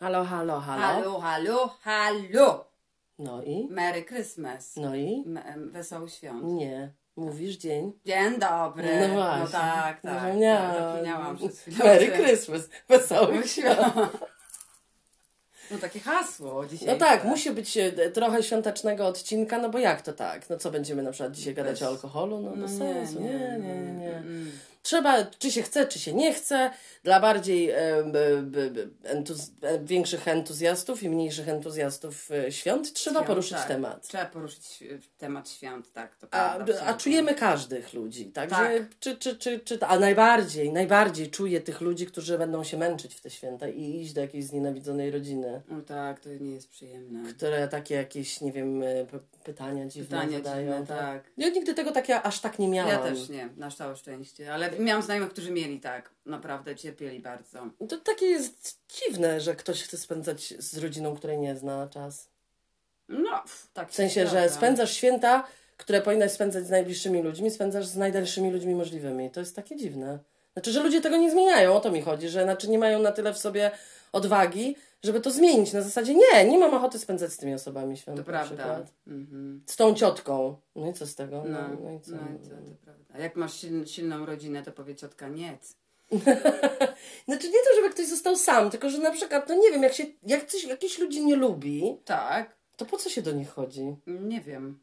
Halo, halo, halo. Halo, halo, halo. No i? Merry Christmas. No i? M- Wesołych świąt. Nie. Mówisz dzień? Dzień dobry. No właśnie. No tak, tak. Zapomniałam. tak, Zapomniałam przez chwilę. Merry Christmas. Wesołych świąt. No takie hasło dzisiaj. No tak, musi być e, trochę świątecznego odcinka, no bo jak to tak? No co będziemy na przykład dzisiaj gadać o alkoholu? No, bez sensu. Nie, nie, nie. Trzeba, czy się chce, czy się nie chce, dla bardziej e, entuz, e, większych entuzjastów i mniejszych entuzjastów e, świąt trzeba Świąt, poruszyć tak. temat. Trzeba poruszyć temat świąt, tak. To A, prawda, a czujemy każdych ludzi, także Tak. czy, czy, czy, czy, a najbardziej, najbardziej czuję tych ludzi, którzy będą się męczyć w te święta i iść do jakiejś znienawidzonej rodziny, No tak, to nie jest przyjemne. które takie jakieś, nie wiem, pytania dziwne Pytania zadają. dziwne, tak. Ja nigdy tego tak ja aż tak nie miałam. Ja też nie, na całe szczęście. Ale miałam znajomych, którzy mieli tak. Naprawdę cierpieli bardzo. To takie jest dziwne, że ktoś chce spędzać z rodziną, której nie zna czas. No, pff, tak W sensie, że spędzasz święta, które powinnaś spędzać z najbliższymi ludźmi, spędzasz z najdalszymi ludźmi możliwymi. To jest takie dziwne. Znaczy, że ludzie tego nie zmieniają, o to mi chodzi, że znaczy nie mają na tyle w sobie odwagi, żeby to zmienić. Na zasadzie nie, nie mam ochoty spędzać z tymi osobami świąt. To prawda. Mhm. Z tą ciotką. No i co z tego? No, No, no i co? no i co, to prawda. Jak masz siln, silną rodzinę, to powie ciotka nie. Znaczy nie to, żeby ktoś został sam, tylko że na przykład, no nie wiem, jak się, jak coś, jakichś ludzi nie lubi, Tak, to po co się do nich chodzi? nie wiem.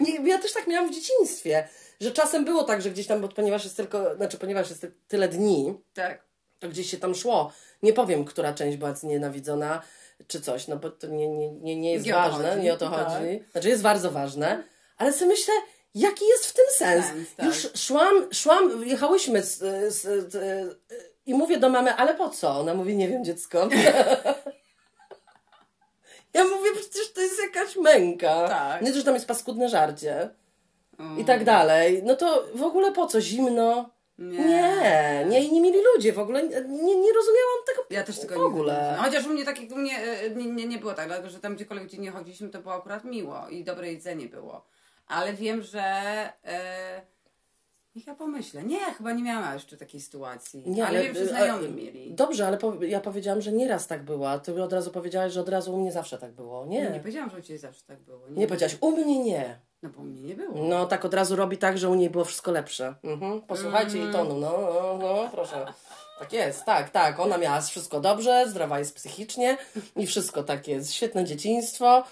Nie, ja też tak miałam w dzieciństwie, że czasem było tak, że gdzieś tam, bo ponieważ jest tylko, znaczy ponieważ jest ty- tyle dni, Tak. to gdzieś się tam szło. Nie powiem, która część była znienawidzona, czy coś, no bo to nie, nie, nie, nie jest Nie ważne, chodzi, nie o to tak. chodzi. Znaczy jest bardzo ważne, ale sobie myślę, jaki jest w tym sens? Sens, tak. Już szłam, szłam, jechałyśmy z, z, z, i mówię do mamy, ale po co? Ona mówi, nie wiem, dziecko. ja mówię, przecież to jest jakaś męka. Tak. Nie to, że tam jest paskudne żarcie Mm. i tak dalej. No to w ogóle po co? Zimno? Nie. Nie, nie, nie mieli ludzie w ogóle. Nie, nie rozumiałam tego Ja też tego w nie ogóle. pamiętam. Chociaż u mnie tak u mnie e, nie, nie, nie było tak, dlatego że tam gdziekolwiek gdzie nie chodziliśmy, to było akurat miło i dobre jedzenie było. Ale wiem, że e, niech ja pomyślę. Nie, chyba nie miałam jeszcze takiej sytuacji. Nie, ale, wiem, że znajomi a- mieli. Dobrze, ale po, ja powiedziałam, że nieraz tak było. a Ty od razu powiedziałaś, że od razu u mnie zawsze tak było. Nie. Nie, Nie, nie powiedziałam, że u Ciebie zawsze tak było. powiedziałaś, u mnie nie. No bo u mnie nie było. No tak od razu robi tak, że u niej było wszystko lepsze. Mhm. Posłuchajcie jej tonu, no, no, no, proszę. Tak jest, tak, tak. Ona miała wszystko dobrze, zdrowa jest psychicznie i wszystko tak jest. Świetne dzieciństwo.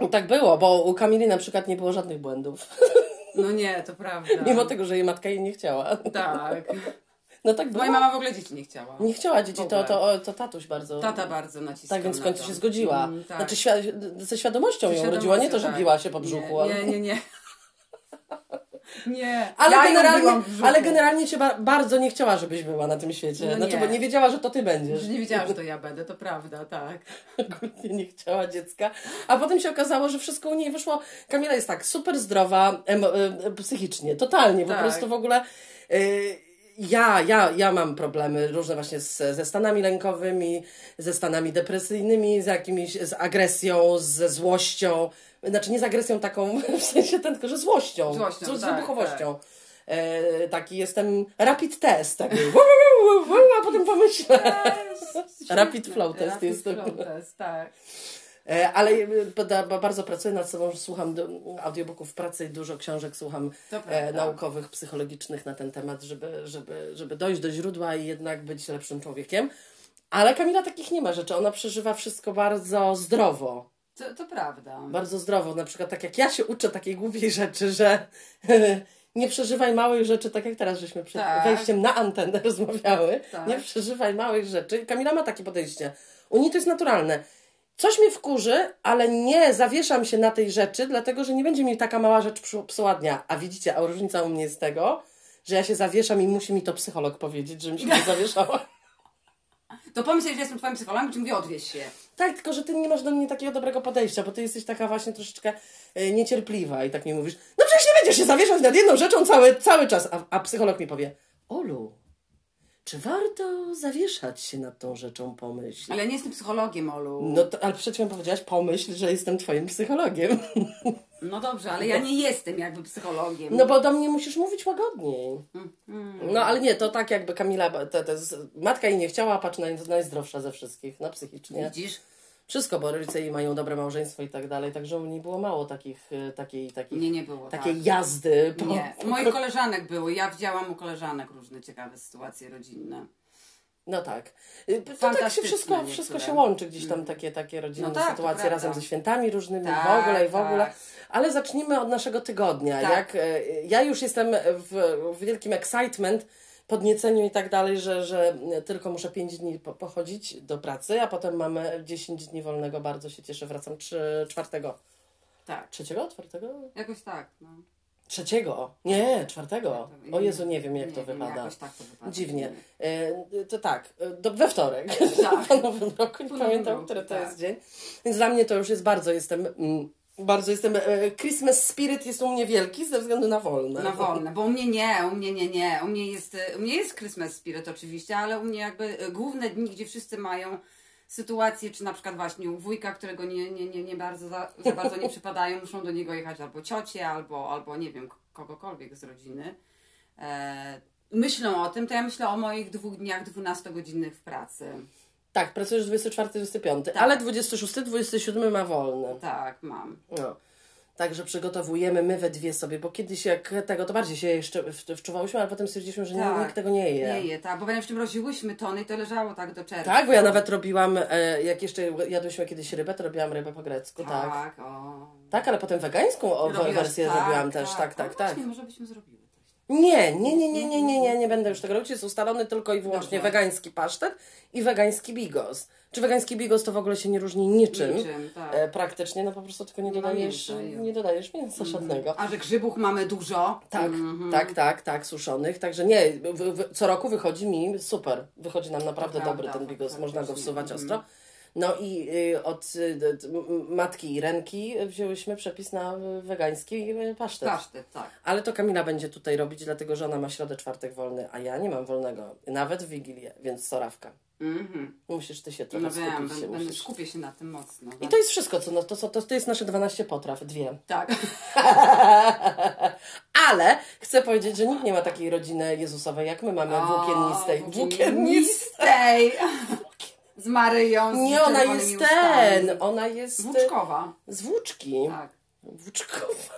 I tak było, bo u Kamili na przykład nie było żadnych błędów. No nie, to prawda. Mimo tego, że jej matka jej nie chciała. Tak. No tak było. Moja mama w ogóle dzieci nie chciała. Nie chciała dzieci, to, to, to tatuś bardzo. Tata bardzo naciskał Tak, więc w końcu się zgodziła. Mm, tak. Znaczy świa ze świadomością ją urodziła, nie to, że tak. biła się po brzuchu. Nie, nie, nie. nie. Nie. Ale, Ja generalnie, ale generalnie cię ba bardzo nie chciała, żebyś była na tym świecie. No znaczy, nie. bo nie wiedziała, że to ty będziesz. Nie wiedziałam, że to ja będę, to prawda, tak. Ogólnie nie chciała dziecka. A potem się okazało, że wszystko u niej wyszło. Kamila jest tak super zdrowa e, psychicznie, totalnie. Po Tak. prostu w ogóle. y, ja, ja, ja mam problemy różne właśnie z, ze stanami lękowymi, ze stanami depresyjnymi, z jakimiś, z agresją, ze złością. Znaczy nie z agresją taką, w sensie ten, tylko że złością. Złością, z, z tak, wybuchowością. E, taki jestem rapid test, taki a potem pomyślę. Rapid flow test Rapid jest. flow test, tak. E, Ale e, ba- ba- bardzo pracuję nad sobą, że słucham audiobooków w pracy dużo książek słucham e, naukowych, psychologicznych na ten temat, żeby, żeby, żeby dojść do źródła i jednak być lepszym człowiekiem. Ale Kamila takich nie ma rzeczy. Ona przeżywa wszystko bardzo zdrowo. To, to prawda. Bardzo zdrowo. Na przykład tak jak ja się uczę takiej głupiej rzeczy, że nie przeżywaj małych rzeczy, tak jak teraz żeśmy przed Tak. wejściem na antenę rozmawiały. Tak. Nie przeżywaj małych rzeczy. Kamila ma takie podejście. U niej to jest naturalne. Coś mnie wkurzy, ale nie zawieszam się na tej rzeczy, dlatego że nie będzie mi taka mała rzecz psu- psuła dnia. A widzicie, a różnica u mnie jest tego, że ja się zawieszam i musi mi to psycholog powiedzieć, żebym się nie zawieszała. To pomyśl, że jestem twoim psychologiem, ci mówię, odwieź się. Tak, tylko że ty nie masz do mnie takiego dobrego podejścia, bo ty jesteś taka właśnie troszeczkę e, niecierpliwa i tak mi mówisz, no przecież nie będziesz się zawieszać nad jedną rzeczą cały, cały czas, a, a psycholog mi powie, Olu, czy warto zawieszać się nad tą rzeczą pomyśl? Ale nie jestem psychologiem, Olu. No to, ale przed chwilą powiedziałaś pomyśl, że jestem twoim psychologiem. No dobrze, ale ja nie jestem jakby psychologiem. No bo do mnie musisz mówić łagodniej. Mm. No ale nie, to tak jakby Kamila, to, to jest, matka jej nie chciała, a patrz, naj, najzdrowsza ze wszystkich, no psychicznie. Widzisz? Wszystko, bo rodzice jej mają dobre małżeństwo i tak dalej, także u niej było mało takich, e, takiej, takich, Nie, nie było. takiej tak. jazdy. Po, Nie, u moich koleżanek były. Ja widziałam u koleżanek różne ciekawe sytuacje rodzinne. No tak. Y, To tak się wszystko, niektóre. wszystko się łączy gdzieś tam takie, takie rodzinne No tak, sytuacje razem ze świętami różnymi w Tak, ogóle i w ogóle. tak. Ale zacznijmy od naszego tygodnia. Tak. Jak, e, ja już jestem w, w wielkim excitement, podnieceniu i tak dalej, że, że tylko muszę 5 dni po, pochodzić do pracy, a potem mamy 10 dni wolnego. Bardzo się cieszę. Wracam trzy, czwartego. Tak, Trzeciego? Czwartego? jakoś tak. No. Trzeciego. Nie, czwartego. Czwartego. O Jezu, nie wiem jak Nie to wypada. Jakoś tak to wypada. Dziwnie. E, to tak, do, we wtorek. Tak. po nowym roku, nie Po pamiętam, roku, który to tak. jest dzień. Więc dla mnie to już jest bardzo, jestem, mm, bardzo jestem, e, Christmas spirit jest u mnie wielki ze względu na wolne. Na wolne, bo u mnie nie, u mnie nie, nie. U mnie jest, e, u mnie jest Christmas Spirit oczywiście, ale u mnie jakby e, główne dni, gdzie wszyscy mają sytuacje, czy na przykład właśnie u wujka, którego nie, nie, nie, nie bardzo za, za bardzo nie przypadają, muszą do niego jechać albo ciocie, albo, albo nie wiem, kogokolwiek z rodziny. E, myślą o tym, to ja myślę o moich dwóch dniach 12-godzinnych w pracy. Tak, pracujesz 24-25, Tak. ale 26-27 ma wolny. Tak, mam. No. Także przygotowujemy my we dwie sobie, bo kiedyś jak tego, to bardziej się jeszcze w- wczuwałyśmy, ale potem stwierdziliśmy, że Tak. nikt tego nie je. Nie je, tak, bo pamiętam, że mroziłyśmy tony i to leżało tak do czerwca. Tak, bo ja nawet robiłam, e, jak jeszcze jadłyśmy kiedyś rybę, to robiłam rybę po grecku, tak. Tak, o. Tak, ale potem wegańską Robiłaś- wersję tak, zrobiłam też, tak, tak, O, tak. Właśnie, może byśmy zrobiły. Nie, nie, nie, nie, nie, nie, nie, nie będę już tego robić. Jest ustalony tylko i wyłącznie Dobrze. wegański pasztet i wegański bigos. Czy wegański bigos to w ogóle się nie różni niczym? Niczym, tak. E, praktycznie, no po prostu tylko nie ma dodajesz, mięsa, nie dodajesz mięsa żadnego. A że grzybów mamy dużo. Tak, Mhm. tak, tak, tak, suszonych. Także nie, w, w, co roku wychodzi mi super. Wychodzi nam naprawdę To dobry prawda, ten bigos, można go wsuwać Mhm. ostro. No i y, od y, matki Irenki wzięłyśmy przepis na wegański pasztet. Pasztet, tak. Ale to Kamila będzie tutaj robić, dlatego że ona ma środę, czwartek wolny, a ja nie mam wolnego, nawet w Wigilię, więc sorawka. Mhm. Musisz ty się trochę No wiem, skupić. się będę, musisz. skupię się na tym mocno. I to jest wszystko, co, no, to, co- to, to jest nasze 12 potraw, dwie. Tak. Ale chcę powiedzieć, że nikt nie ma takiej rodziny Jezusowej, jak my mamy. O, Włókiennistej. Włókiennistej. Z Maryją, z Nie, ona jest ustami. ten, ona jest Włóczkowa. z włóczki. Tak. Włóczkowa.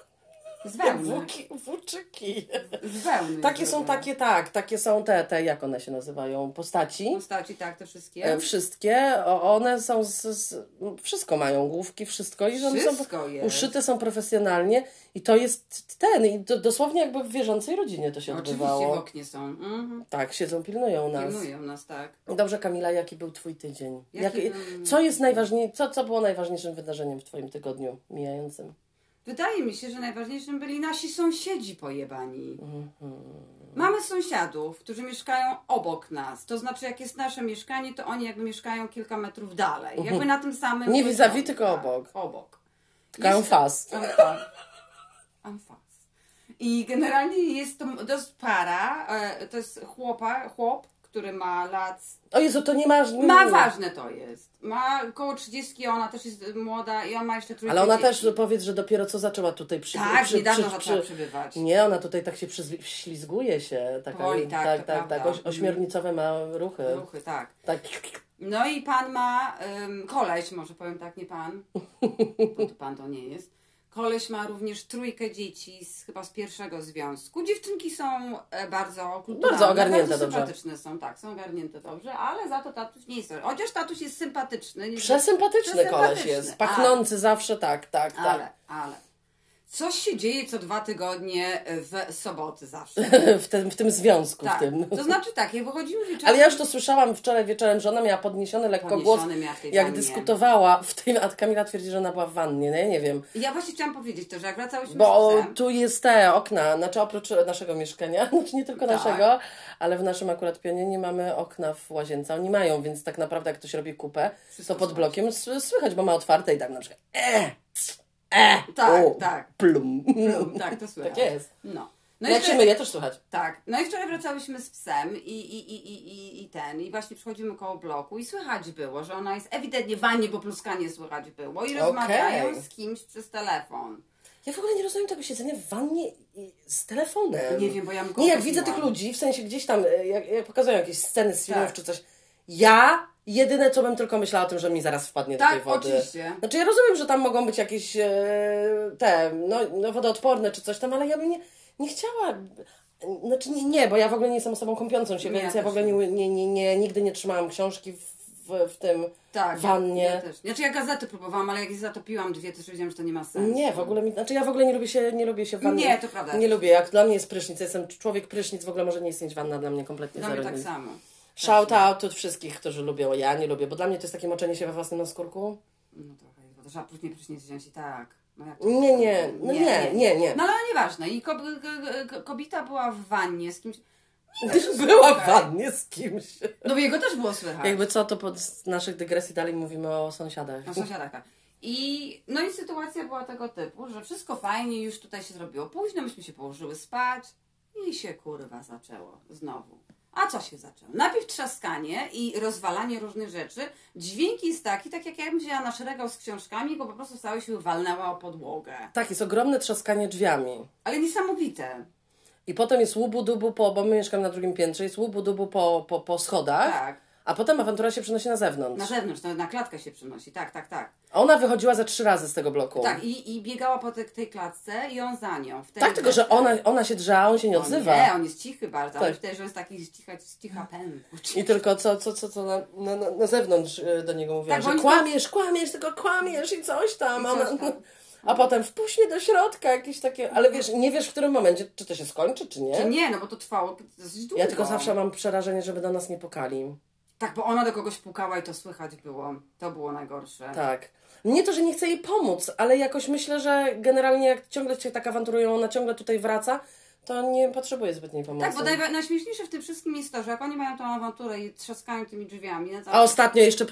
Z wełny. Włóki, włóczyki. Z wełny. Takie są zrobione. takie, tak, takie są te, te, jak one się nazywają, postaci. Postaci, tak, te wszystkie. E, Wszystkie, one są z, z, wszystko mają, główki, wszystko i one są Wszystko jest. uszyte są profesjonalnie i to jest ten, i do, dosłownie jakby w wierzącej rodzinie to się Oczywiście w odbywało. oknie są. Mhm. Tak, siedzą, pilnują nas. Pilnują nas, tak. Dobrze Kamila, jaki był Twój tydzień? Jaki Jak, co jest najważniejsze, co, co było najważniejszym wydarzeniem w Twoim tygodniu mijającym? Wydaje mi się, że najważniejszym byli nasi sąsiedzi pojebani. Mhm. Mamy sąsiadów, którzy mieszkają obok nas. To znaczy, jak jest nasze mieszkanie, to oni jakby mieszkają kilka metrów dalej. Jakby na tym samym Mhm. Nie vis-a-vis, tylko tak, obok. Obok. Tylko. En face. En face. I generalnie jest to, to jest para, e, to jest chłopa, chłop, który ma lat O Jezu, to nie masz... Ma ważne to jest. Ma około 30, ona też jest młoda i ona ma jeszcze trójkę Ale ona dzieci. też, powiedz, że dopiero co zaczęła tutaj przy, Tak, przy, niedawno przy, zaczęła przy, przybywać. Nie, ona tutaj tak się przyślizguje się. Taka, Powoli, tak, tak, tak, tak. Oś, ośmiornicowe ma ruchy. Ruchy, tak. Tak. No i pan ma, ym, koleś, może powiem tak, nie pan, bo to pan to nie jest. Koleś ma również trójkę dzieci z, chyba z pierwszego związku. Dziewczynki są e, bardzo kulturalne. Bardzo ogarnięte bardzo dobrze. sympatyczne są, tak, są ogarnięte dobrze, ale za to tatuś nie jest. Chociaż tatuś jest sympatyczny. Nie Przesympatyczny koleś Przesympatyczny, jest. Pachnący zawsze, tak, tak, tak. Ale, ale. Coś się dzieje co dwa tygodnie w soboty zawsze. w, tym, w tym związku, Tak. w tym. To znaczy tak, jak wychodzimy wieczorem. Ale ja już to słyszałam wczoraj wieczorem, że ona miała podniesiony lekko Podniesiony głos, jak wannie. dyskutowała w tej, a Kamila twierdzi, że ona była w wannie, no ja nie wiem. Ja właśnie chciałam powiedzieć to, że jak wracałyśmy Bo z tu jest te okna, znaczy oprócz naszego mieszkania, znaczy nie tylko Tak. naszego, ale w naszym akurat pionie nie mamy okna w łazience. Oni mają, więc tak naprawdę jak ktoś robi kupę, Wszystko to pod blokiem słychać, bo ma otwarte i tak na przykład e, e, Tak, o, tak. plum. tak, to słychać. Tak jest. No. No jak się myje, też słychać. Tak. No i wczoraj wracałyśmy z psem i, i, i, i, i, i ten. I właśnie przychodzimy koło bloku i słychać było, że ona jest ewidentnie w wannie, bo pluskanie słychać było. I rozmawiają z kimś przez telefon. Ja w ogóle nie rozumiem tego siedzenia w wannie z telefonem. Nie wiem, bo ja bym Nie, jak widzę tych ludzi, w sensie gdzieś tam, e, jak, jak pokazują jakieś sceny z filmów Tak. czy coś, ja jedyne co bym tylko myślała o tym, że mi zaraz wpadnie do tej Tak, wody. oczywiście. Znaczy ja rozumiem, że tam mogą być jakieś e, te, no, no wodoodporne czy coś tam, ale ja bym nie, nie chciała... Znaczy nie, nie, bo ja w ogóle nie jestem osobą kąpiącą się, więc ja ja w ogóle nie, nie, nie, nie, nigdy nie trzymałam książki w, w, w tym Tak, wannie. Ja, ja też. Znaczy ja gazety próbowałam, ale jak zatopiłam dwie, to już wiedziałam, że to nie ma sensu. Nie, w ogóle mi, znaczy ja w ogóle nie lubię się, nie lubię się w wannie. Nie, to prawda. Nie lubię, jak dla mnie jest prysznic, ja jestem człowiek prysznic, w ogóle może nie istnieć wanna dla mnie kompletnie Dla mnie tak samo. Shout out od wszystkich, którzy lubią, ja nie lubię, bo dla mnie to jest takie moczenie się we własnym naskórku. No trochę, bo to trzeba później prysznic wziąć i tak. No jak to Nie, nie, no nie, nie, nie. No ale nieważne. I ko ko- ko- kobieta była w wannie z kimś. Była w wannie z kimś. No bo jego też było słychać. Jakby co, to pod z naszych dygresji dalej mówimy o sąsiadach. Na sąsiadach, tak. I, no i sytuacja była tego typu, że wszystko fajnie, już tutaj się zrobiło późno, myśmy się położyły spać i się kurwa zaczęło znowu. A co się zaczęło? Najpierw trzaskanie i rozwalanie różnych rzeczy. Dźwięk jest taki, tak jak ja bym wzięła nasz regał z książkami, bo po prostu całe się walnęła o podłogę. Tak, jest ogromne trzaskanie drzwiami. Ale niesamowite. I potem jest łubu dubu po, bo my mieszkamy na drugim piętrze, jest łubu dubu po, po, po schodach, Tak. A potem awantura się przenosi na zewnątrz. Na zewnątrz, na, na klatkę się przynosi. Tak, tak, tak. Ona wychodziła ze trzy razy z tego bloku. Tak, i, i biegała po te, tej klatce i on za nią. Wtedy Tak, tylko że ona, ona się drze, a on się nie On odzywa. Nie, on jest cichy bardzo, ale Tak. wtedy, że jest taki cicha, cicha pęku. I tylko co, co, co, co na, na, na- zewnątrz y, do niego mówiła, Tak, że kłamiesz, kłamiesz, tylko kłamiesz i coś tam. I coś tam. a potem wpuść mnie do środka, jakieś takie, ale wiesz, nie wiesz w którym momencie, czy to się skończy, czy nie. Czy nie, no bo to trwało dosyć długo. Ja tylko zawsze mam przerażenie, żeby do nas nie pukali. Tak, bo ona do kogoś pukała i to słychać było. To było najgorsze. Tak. Nie to, że nie chcę jej pomóc, ale jakoś myślę, że generalnie jak ciągle się tak awanturują, ona ciągle tutaj wraca, to nie potrzebuje zbytniej pomocy. Tak, bo najwa- najśmieszniejsze w tym wszystkim jest to, że jak oni mają tą awanturę i trzaskają tymi drzwiami, no to... A ostatnio jeszcze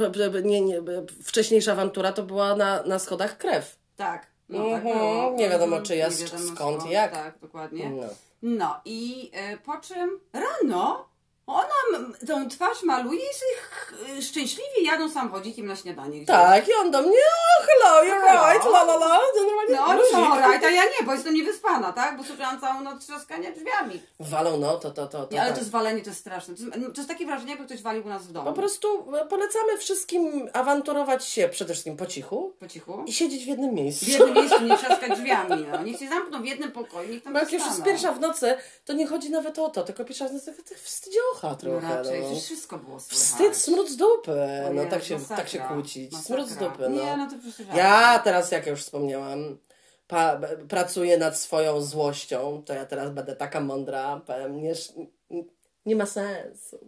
nie, nie, wcześniejsza awantura to była na, na schodach krew. Tak, no tak było. nie wiadomo, Mhm, czyja, nie wiadomo skąd i jak. Tak, dokładnie. No. No i e, po czym rano ona tą twarz maluje i sobie ch- szczęśliwie jadą samochodzikiem na śniadanie. gdzieś. Tak, i on do mnie, oh, hello, you're Hello. right, la la la, to normalnie No luzik. są alright, a ja nie, bo jestem niewyspana, tak? Bo słyszałam całą noc trzaskania drzwiami. Walą, no, to, to, to, to Nie, ale tak. to zwalenie to jest straszne. To jest, to jest takie wrażenie, jakby ktoś walił u nas w domu. Po prostu e, polecamy wszystkim awanturować się przede wszystkim po cichu Po cichu. i siedzieć w jednym miejscu. W jednym miejscu nie trzaskać drzwiami, no. Niech się zamkną w jednym pokoju, niech tam Bo jak już jest pierwsza w nocy, to nie chodzi nawet o to, tylko pierwsza w nocy to wstydziocha No trochę. raczej, no. wszystko było słychać. Wstyd, smród z dupy. O No Jezu, tak się, masakra. tak się kłócić. Masakra. Smród z dupy, no. Nie, no to przecież Ja teraz, jak już wspomniałam, pa, pracuję nad swoją złością, to ja teraz będę taka mądra, powiem, nie, nie ma sensu.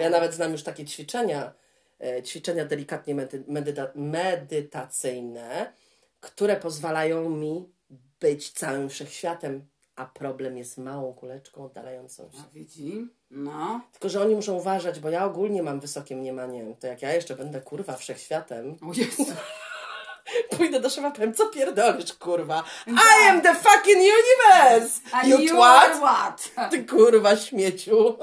Ja nawet znam już takie ćwiczenia, e, ćwiczenia delikatnie medy, medyta, medytacyjne, które pozwalają mi być całym wszechświatem, a problem jest małą kuleczką oddalającą się. A widzi? No. Tylko, że oni muszą uważać, bo ja ogólnie mam wysokie mniemanie. To jak ja jeszcze będę kurwa wszechświatem, O Jezu. pójdę do szefa, powiem, co pierdolisz, kurwa? I am the fucking universe! A You what? Ty kurwa śmieciu.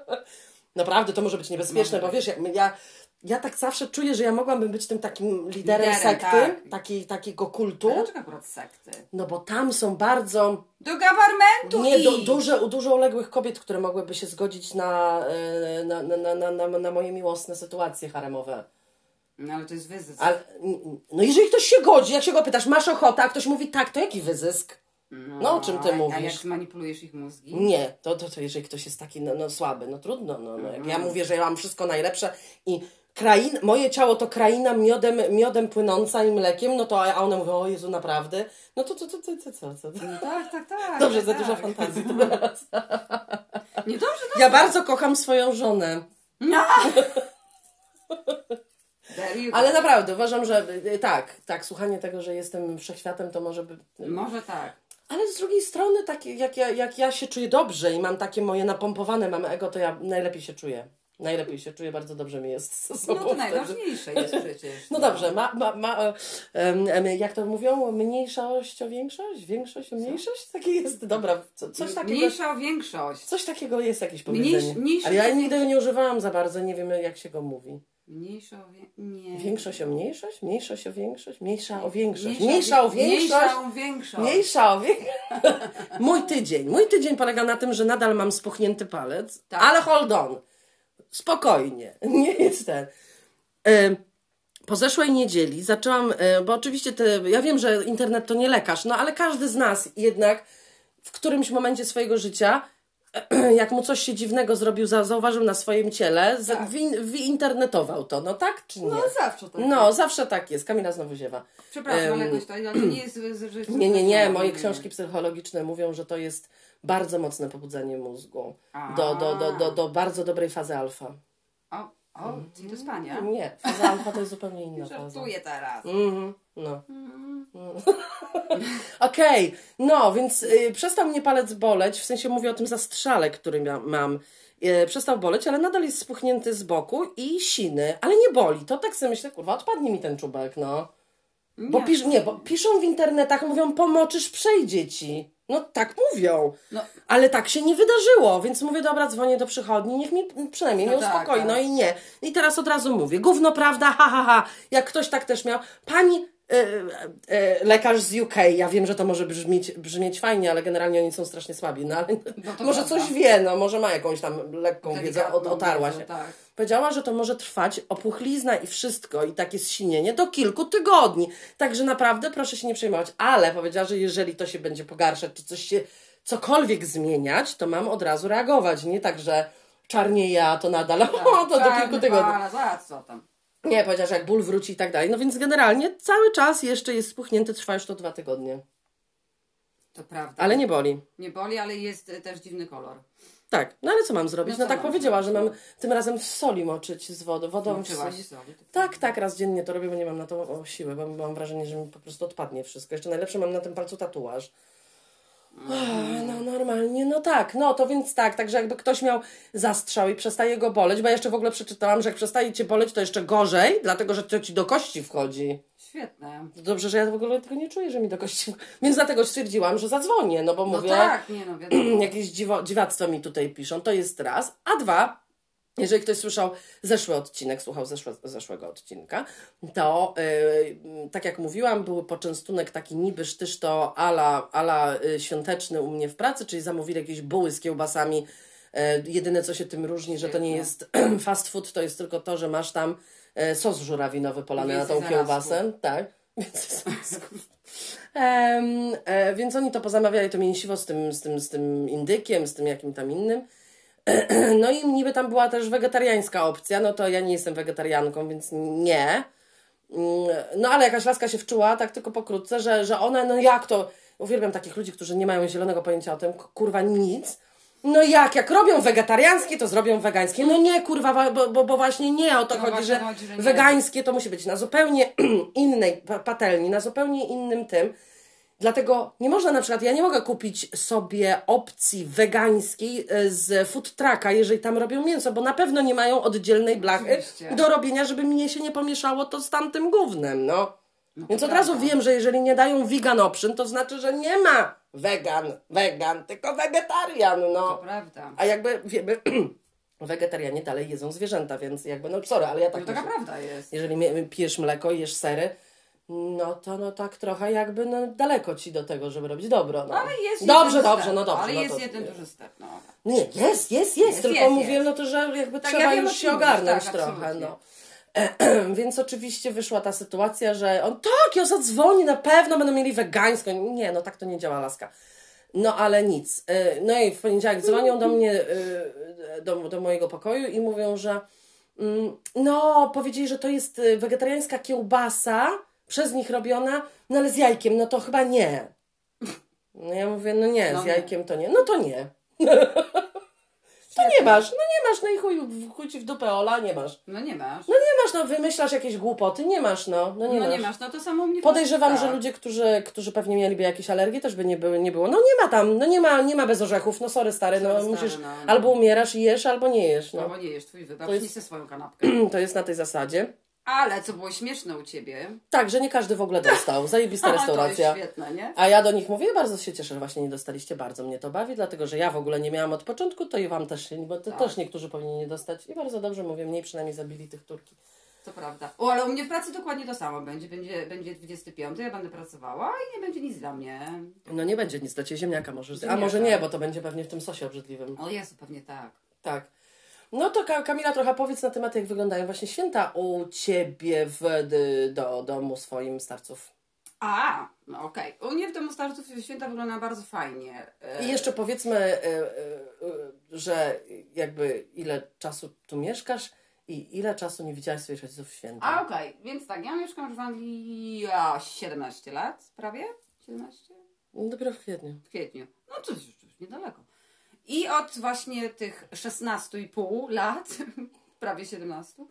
Naprawdę, to może być niebezpieczne, bo wiesz, ja, ja, ja tak zawsze czuję, że ja mogłabym być tym takim liderem, Liderem, sekty, tak. taki, takiego kultu, Ale dlaczego akurat sekty? no bo tam są bardzo Do governmentu nie, du, duże, dużo uległych kobiet, które mogłyby się zgodzić na, e, na, na, na, na, na, na moje miłosne sytuacje haremowe. No ale to jest wyzysk. Ale, no jeżeli ktoś się godzi, jak się go pytasz, masz ochotę, a ktoś mówi tak, to jaki wyzysk? No, o czym ty a- A mówisz? jak manipulujesz ich mózgi? Nie, to, to, to jeżeli ktoś jest taki no, no, słaby, no trudno. No, no. Jak Mhm. ja mówię, że ja mam wszystko najlepsze i krain, moje ciało to kraina miodem, miodem płynąca i mlekiem, no to a one mówią, o Jezu, naprawdę? No to, to, to, to, to co? co? No tak, tak, tak. Dobrze, tak, za tak. dużo fantazji teraz. Nie, dobrze, dobrze. Ja bardzo kocham swoją żonę, No. Ale naprawdę uważam, że y, tak, tak, słuchanie tego, że jestem wszechświatem, to może by... Może tak. Ale z drugiej strony, tak, jak, ja, jak ja się czuję dobrze i mam takie moje napompowane, mam ego, to ja najlepiej się czuję. Najlepiej się czuję, bardzo dobrze mi jest z No sobą to wtedy. najważniejsze jest przecież. No dobrze, ma, ma, ma, e, jak to mówią, mniejszość o większość? Większość o mniejszość? Takie jest, dobra, co, coś takiego. Mniejsza o większość. Coś takiego jest jakieś powiedzenie. mniejszość Ale ja nigdy go nie używałam za bardzo, nie wiem jak się go mówi. Mniejsza o. Nie. Większość o mniejszość? Mniejszość o większość? Mniejsza o większość? Mniejsza Mniejsza o większość? Mniejsza o większość. Mniejsza o większość. Mój tydzień. Mój tydzień polega na tym, że nadal mam spuchnięty palec, Tak. ale hold on. Spokojnie. Nie jest ten. Em, Po zeszłej niedzieli zaczęłam, e, bo oczywiście te, ja wiem, że internet to nie lekarz, no ale każdy z nas jednak w którymś momencie swojego życia, jak mu coś się dziwnego zrobił, za- zauważył na swoim ciele, Tak. wyinternetował to, no tak czy nie? No zawsze tak. No, zawsze tak jest. Kamila znowu ziewa. Przepraszam, Em, ale jakoś to, nie jest... że- Nie, nie, nie. Moje książki psychologiczne mówią, że to jest bardzo mocne pobudzenie mózgu do, do, do, do, do bardzo dobrej fazy alfa. O, o, czyli do spania. Nie, faza alfa to jest zupełnie inna faza. Żartuję teraz. Mhm, no. Okej, no więc y, przestał mnie palec boleć, w sensie mówię o tym zastrzale, który mia- mam. Y, przestał boleć, ale nadal jest spuchnięty z boku i siny, ale nie boli. To tak sobie myślę, kurwa, odpadnie mi ten czubek, no. Bo, pisz, nie, bo piszą w internetach, mówią, pomoczysz, przejdzie ci. No tak mówią. No. Ale tak się nie wydarzyło, więc mówię, dobra, dzwonię do przychodni, niech mi przynajmniej No mnie tak, uspokoi. tak. No i nie. I teraz od razu mówię, gówno prawda, ha, ha, ha. Jak ktoś tak też miał, pani lekarz z UK, ja wiem, że to może brzmieć, brzmieć fajnie, ale generalnie oni są strasznie słabi, no ale No może prawda. coś wie, no może ma jakąś tam lekką wiedzę, od, otarła się. tak. Powiedziała, że to może trwać opuchlizna i wszystko i takie zsinienie do kilku tygodni. Także naprawdę proszę się nie przejmować. Ale powiedziała, że jeżeli to się będzie pogarszać, czy coś się cokolwiek zmieniać, to mam od razu reagować. Nie tak, że czarnieje, a to nadal, o, to do Tak, kilku tygodni. Ale za co tam? Nie, powiedziała, że jak ból wróci i tak dalej. No więc generalnie cały czas jeszcze jest spuchnięty, trwa już to dwa tygodnie. To prawda. Ale nie boli. Nie boli, ale jest też dziwny kolor. Tak, no ale co mam zrobić? No No, tak powiedziała, że mam tym razem w soli moczyć z wodą. wodą w soli. Tak, tak, raz dziennie to robię, bo nie mam na to siły, bo mam wrażenie, że mi po prostu odpadnie wszystko. Jeszcze najlepsze mam na tym palcu tatuaż. No normalnie, no tak, no to więc tak, także jakby ktoś miał zastrzał i przestaje go boleć, bo ja jeszcze w ogóle przeczytałam, że jak przestaje cię boleć, to jeszcze gorzej, dlatego że to ci do kości wchodzi. Świetne. Dobrze, że ja w ogóle tego nie czuję, że mi do kości Więc dlatego stwierdziłam, że zadzwonię, no bo No mówię, tak, nie no, wiadomo. jakieś dziwo, dziwactwo mi tutaj piszą, to jest raz. A dwa, jeżeli ktoś słyszał zeszły odcinek, słuchał zeszłe, zeszłego odcinka, to yy, tak jak mówiłam, był poczęstunek taki niby sztysz to ala, ala y, świąteczny u mnie w pracy, czyli zamówili jakieś buły z kiełbasami. Yy, jedyne co się tym różni, że to nie jest fast food, to jest tylko to, że masz tam yy, sos żurawinowy polany na tą kiełbasę. Tak. Zarazków. Em, e, więc oni to pozamawiali to mięsiwo z tym, z, tym, z tym indykiem, z tym jakim tam innym. No i niby tam była też wegetariańska opcja, no to ja nie jestem wegetarianką, więc nie. Mm, No ale jakaś laska się wczuła, tak tylko pokrótce, że, że one, no jak to, uwielbiam takich ludzi, którzy nie mają zielonego pojęcia o tym, kurwa nic. No jak, jak robią wegetariańskie, to zrobią wegańskie. No nie, kurwa, wa- bo, bo, bo właśnie nie o to No chodzi, że, chodzi, że wegańskie to musi być na zupełnie innej pa- patelni, na zupełnie innym tym. Dlatego nie można na przykład, ja nie mogę kupić sobie opcji wegańskiej e, z food trucka, jeżeli tam robią mięso, bo na pewno nie mają oddzielnej blachy Oczywiście. do robienia, żeby mnie się nie pomieszało to z tamtym gównem, no. Więc to od razu prawda. wiem, że jeżeli nie dają vegan option, to znaczy, że nie ma wegan, wegan, tylko wegetarian, To no. prawda. A jakby wiemy, wegetarianie dalej jedzą zwierzęta, więc jakby, no sorry, ale ja tak No taka myślę. prawda jest. Jeżeli pijesz mleko i jesz sery, no to no tak trochę jakby no, daleko ci do tego, żeby robić dobro. No. Ale jest dobrze, jeden dobrze, no dobrze. Ale no jest to, jeden duży step, no. Nie, jest, jest, jest, Jest, tylko jest, mówię, jest. no to, że jakby Tak, trzeba ja wiem, już się ogarnąć tak, trochę, absolutnie. no. Więc oczywiście wyszła ta sytuacja, że on tak, ja zadzwonię, na pewno będą mieli wegańską. Nie, no tak to nie działa, laska. No ale nic. Y, No i w poniedziałek dzwonią do mnie, y, do, do mojego pokoju i mówią, że mm, no, powiedzieli, że to jest y, wegetariańska kiełbasa, przez nich robiona, no ale z jajkiem, no to chyba nie. No ja mówię, no nie, No z nie. jajkiem to nie. No to nie. To nie masz, no nie masz, no i chuj, chuj ci w dupę Ola, nie masz. No nie masz. No nie masz, no wymyślasz jakieś głupoty, nie masz, no, no nie no masz. nie masz, no to samo mnie Podejrzewam, tak. że ludzie, którzy, którzy pewnie mieliby jakieś alergie, też by nie, były, nie było. No nie ma tam, no nie ma, nie ma bez orzechów, no sorry stary, no Sorry, stary, musisz, no, no. albo umierasz i jesz, albo nie jesz, No no. bo nie jesz, twój sobie swoją kanapkę. To jest na tej zasadzie. Ale co było śmieszne u ciebie, Tak, że nie każdy w ogóle dostał, zajebista to jest restauracja. świetne, nie? A ja do nich mówię, bardzo się cieszę, że właśnie nie dostaliście, bardzo mnie to bawi, dlatego że ja w ogóle nie miałam od początku, to i wam też, bo to Tak. też niektórzy powinni nie dostać i bardzo dobrze mówię, mniej przynajmniej zabili tych Turki. To prawda. O, ale u mnie w pracy dokładnie to samo będzie. Będzie, będzie 25, ja będę pracowała i nie będzie nic dla mnie. No nie będzie nic dla ciebie, ziemniaka możesz, a Ziemniaka. może nie, bo to będzie pewnie w tym sosie obrzydliwym. O Jezu, pewnie tak. Tak. No to Ka- Kamila trochę powiedz na temat, jak wyglądają właśnie święta u ciebie w d- do, domu swoim starców. A, no okej. U mnie w domu starców święta wyglądają bardzo fajnie. E, I jeszcze powiedzmy, e, że jakby ile czasu tu mieszkasz i ile czasu nie widziałaś swoich rodziców w święta. A okej, więc tak, ja mieszkam już w Anglii a, 17 lat, prawie? 17? No, Dopiero w kwietniu. W kwietniu. No to już, już niedaleko. I od właśnie tych 16,5 lat, prawie 17,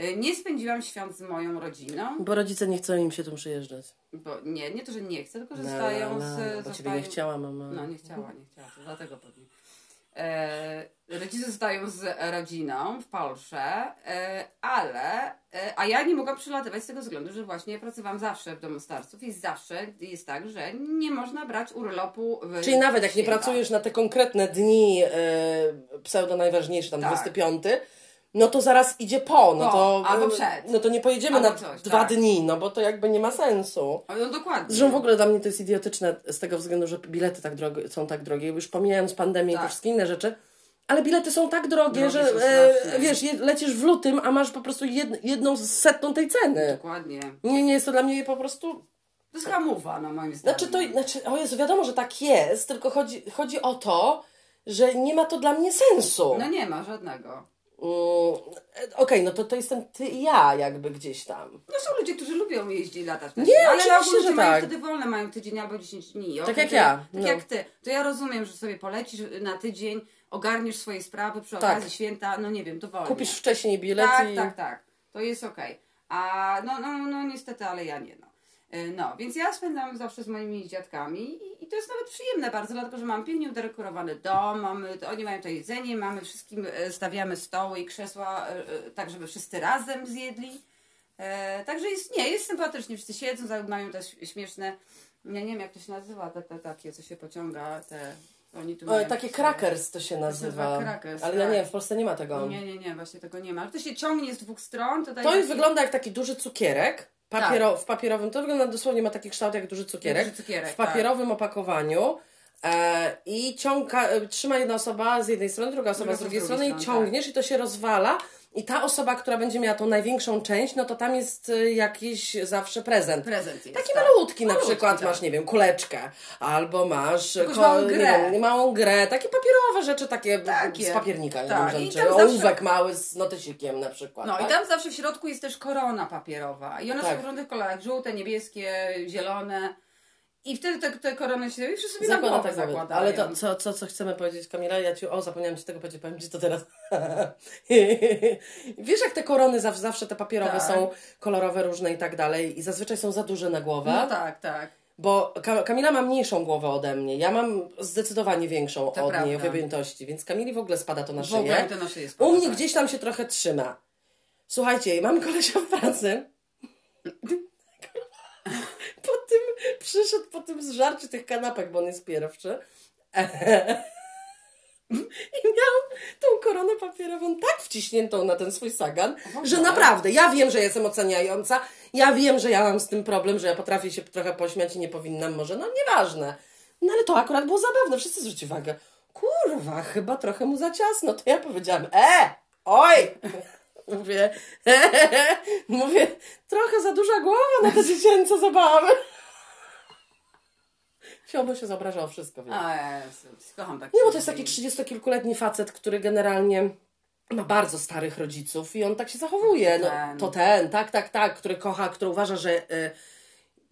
y, nie spędziłam świąt z moją rodziną. Bo rodzice nie chcą im się tu przyjeżdżać. Bo nie, nie to, że nie chcę, tylko że No, zostają no, z. no, bo ciebie zostają... nie chciała mama. No, nie chciała, nie chciała, to dlatego pewnie. E, rodzice zostają z rodziną w Polsce, e, ale, e, a ja nie mogłam przylatywać z tego względu, że właśnie pracowałam zawsze w domu starców i zawsze jest tak, że nie można brać urlopu w Czyli nawet jak nie pracujesz na te konkretne dni pseudo najważniejsze, tam Tak. 25, no to zaraz idzie po, no Po, to albo e, przed. no to nie pojedziemy na coś, dwa tak. dni, no bo to jakby nie ma sensu. No dokładnie. Zresztą w ogóle dla mnie to jest idiotyczne z tego względu, że bilety tak drogie, są tak drogie, już pomijając pandemię i Tak. te wszystkie inne rzeczy, ale bilety są tak drogie, Drogie że e, wiesz, je, lecisz w lutym, a masz po prostu jed, jedną z setną tej ceny. Dokładnie. Nie, nie jest to dla mnie po prostu To jest hamuwa, no moim zdaniem. znaczy, to, znaczy, o Jezu, wiadomo, że tak jest, tylko chodzi, chodzi o to, że nie ma to dla mnie sensu. No nie ma żadnego. Mm, e, Okej, no to, to jestem ty i ja jakby gdzieś tam. No są ludzie, którzy lubią jeździć, latać Nie, ale oczywiście, ludzie że mają tak. wtedy wolne, mają tydzień albo 10 dni. Tak Okej, jak to ja, Tak no. jak ty. To ja rozumiem, że sobie polecisz na tydzień, ogarniesz swoje sprawy przy Tak. okazji święta, no nie wiem, dowolnie. Kupisz wcześniej bilet Tak, i... tak, tak. To jest okej. A no, no, no niestety, ale ja nie, no. Y, No, więc ja spędzam zawsze z moimi dziadkami i, i to jest nawet przyjemne bardzo, dlatego że mam pięknie udekorowany dom, mamy, oni mają to jedzenie, mamy wszystkim, e, stawiamy stoły i krzesła e, e, tak, żeby wszyscy razem zjedli. E, także jest, nie, jest sympatycznie, wszyscy siedzą, mają te śmieszne, ja nie wiem jak to się nazywa, te, te takie, co się pociąga, te, oni tu O, takie crackers to się nazywa. crackers, Ale ja tak. nie, w Polsce nie ma tego. Nie, nie, nie, właśnie tego nie ma. Ale to się ciągnie z dwóch stron. To jest, taki- wygląda jak taki duży cukierek. Papiero, W papierowym, to wygląda dosłownie, ma taki kształt jak duży cukierek. Duży cukierek, w papierowym opakowaniu. E, I ciąga, e, trzyma jedna osoba z jednej strony, druga osoba Druga z drugiej strony drugiej i strony, ciągniesz i to się rozwala. I ta osoba, która będzie miała tą największą część, no to tam jest e, jakiś zawsze prezent. Prezent jest, Taki tak. malutki na Malutki, przykład tak. masz, nie wiem, kuleczkę, albo masz ko- małą grę. wiem, małą grę, takie papierowe rzeczy, takie Takie. z papiernika, Tak, nie wiem, rzeczy, zawsze- ołówek mały z notysikiem na przykład. No tak? i tam zawsze w środku jest też korona papierowa. I one Tak. są w różnych kolorach. Żółte, niebieskie, zielone. I wtedy te, te korony się i wszyscy sobie na Zakłada głowę tak nawet. zakładają. Ale to, co, co, co chcemy powiedzieć, Kamila? Ja ci, o, zapomniałam ci tego powiedzieć, powiem ci to teraz. Wiesz, jak te korony zawsze, te papierowe Tak. są kolorowe, różne i tak dalej i zazwyczaj są za duże na głowę, No tak, tak. bo Ka- Kamila ma mniejszą głowę ode mnie, ja mam zdecydowanie większą To od niej prawda. w objętości, więc Kamili w ogóle spada to na W ogóle szyję. to na szyję U spada, mnie tak. gdzieś tam się trochę trzyma. Słuchajcie, mam kolesia w pracy. Po tym przyszedł po tym zżarciu tych kanapek, bo on jest pierwszy. I miał tą koronę papierową tak wciśniętą na ten swój sagan, że naprawdę, ja wiem, że jestem oceniająca, ja wiem, że ja mam z tym problem, że ja potrafię się trochę pośmiać i nie powinnam może, no nieważne. No ale to akurat było zabawne, wszyscy zwrócili uwagę. Kurwa, chyba trochę mu za ciasno. To ja powiedziałam, e, oj! Mówię, mówię, trochę za duża głowa na te dziecięce zabawy. Fiobo się zobrażał wszystko, wiesz. A, Jezu, kocham tak. Nie, bo to jest taki trzydziestokilkuletni facet, który generalnie ma bardzo starych rodziców i on tak się zachowuje. No, to ten, tak, tak, tak, który kocha, który uważa, że y,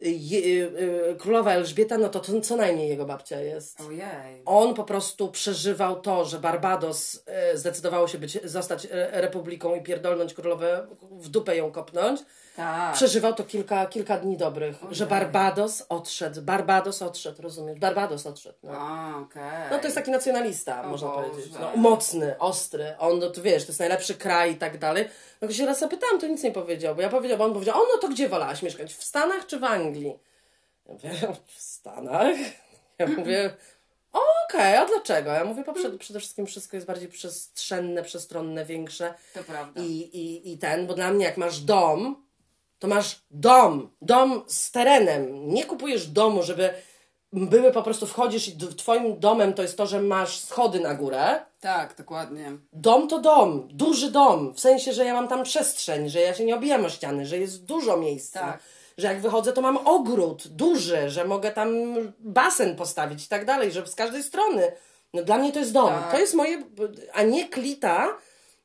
je, y, królowa Elżbieta, no to, to co najmniej jego babcia jest. Ojej. On po prostu przeżywał to, że Barbados e, zdecydowało się być, zostać republiką i pierdolnąć królowę, w dupę ją kopnąć. Tak. Przeżywał to kilka, kilka dni dobrych, że Barbados odszedł. Barbados odszedł, rozumiesz? Barbados odszedł. No. A, okej. No to jest taki nacjonalista, O można Boże. powiedzieć. No, mocny, ostry. On, no to wiesz, to jest najlepszy kraj i tak dalej. No jak się raz zapytałam, to nic nie powiedział, bo ja powiedział, bo on powiedział, o no to gdzie wolałaś mieszkać? W Stanach czy w Anglii? Ja mówię, w Stanach? Ja mówię, okej, a dlaczego? Ja mówię, bo przede, przede wszystkim wszystko jest bardziej przestrzenne, przestronne, większe. To prawda. I, i, I ten, bo dla mnie jak masz dom, to masz dom, dom z terenem. Nie kupujesz domu, żeby były po prostu wchodzisz i twoim domem to jest to, że masz schody na górę. Tak, dokładnie. Dom to dom, duży dom, w sensie, że ja mam tam przestrzeń, że ja się nie obijam o ściany, że jest dużo miejsca. Tak. Że jak wychodzę, to mam ogród duży, że mogę tam basen postawić i tak dalej, że z każdej strony. No dla mnie to jest dom. Tak. To jest moje, a nie klita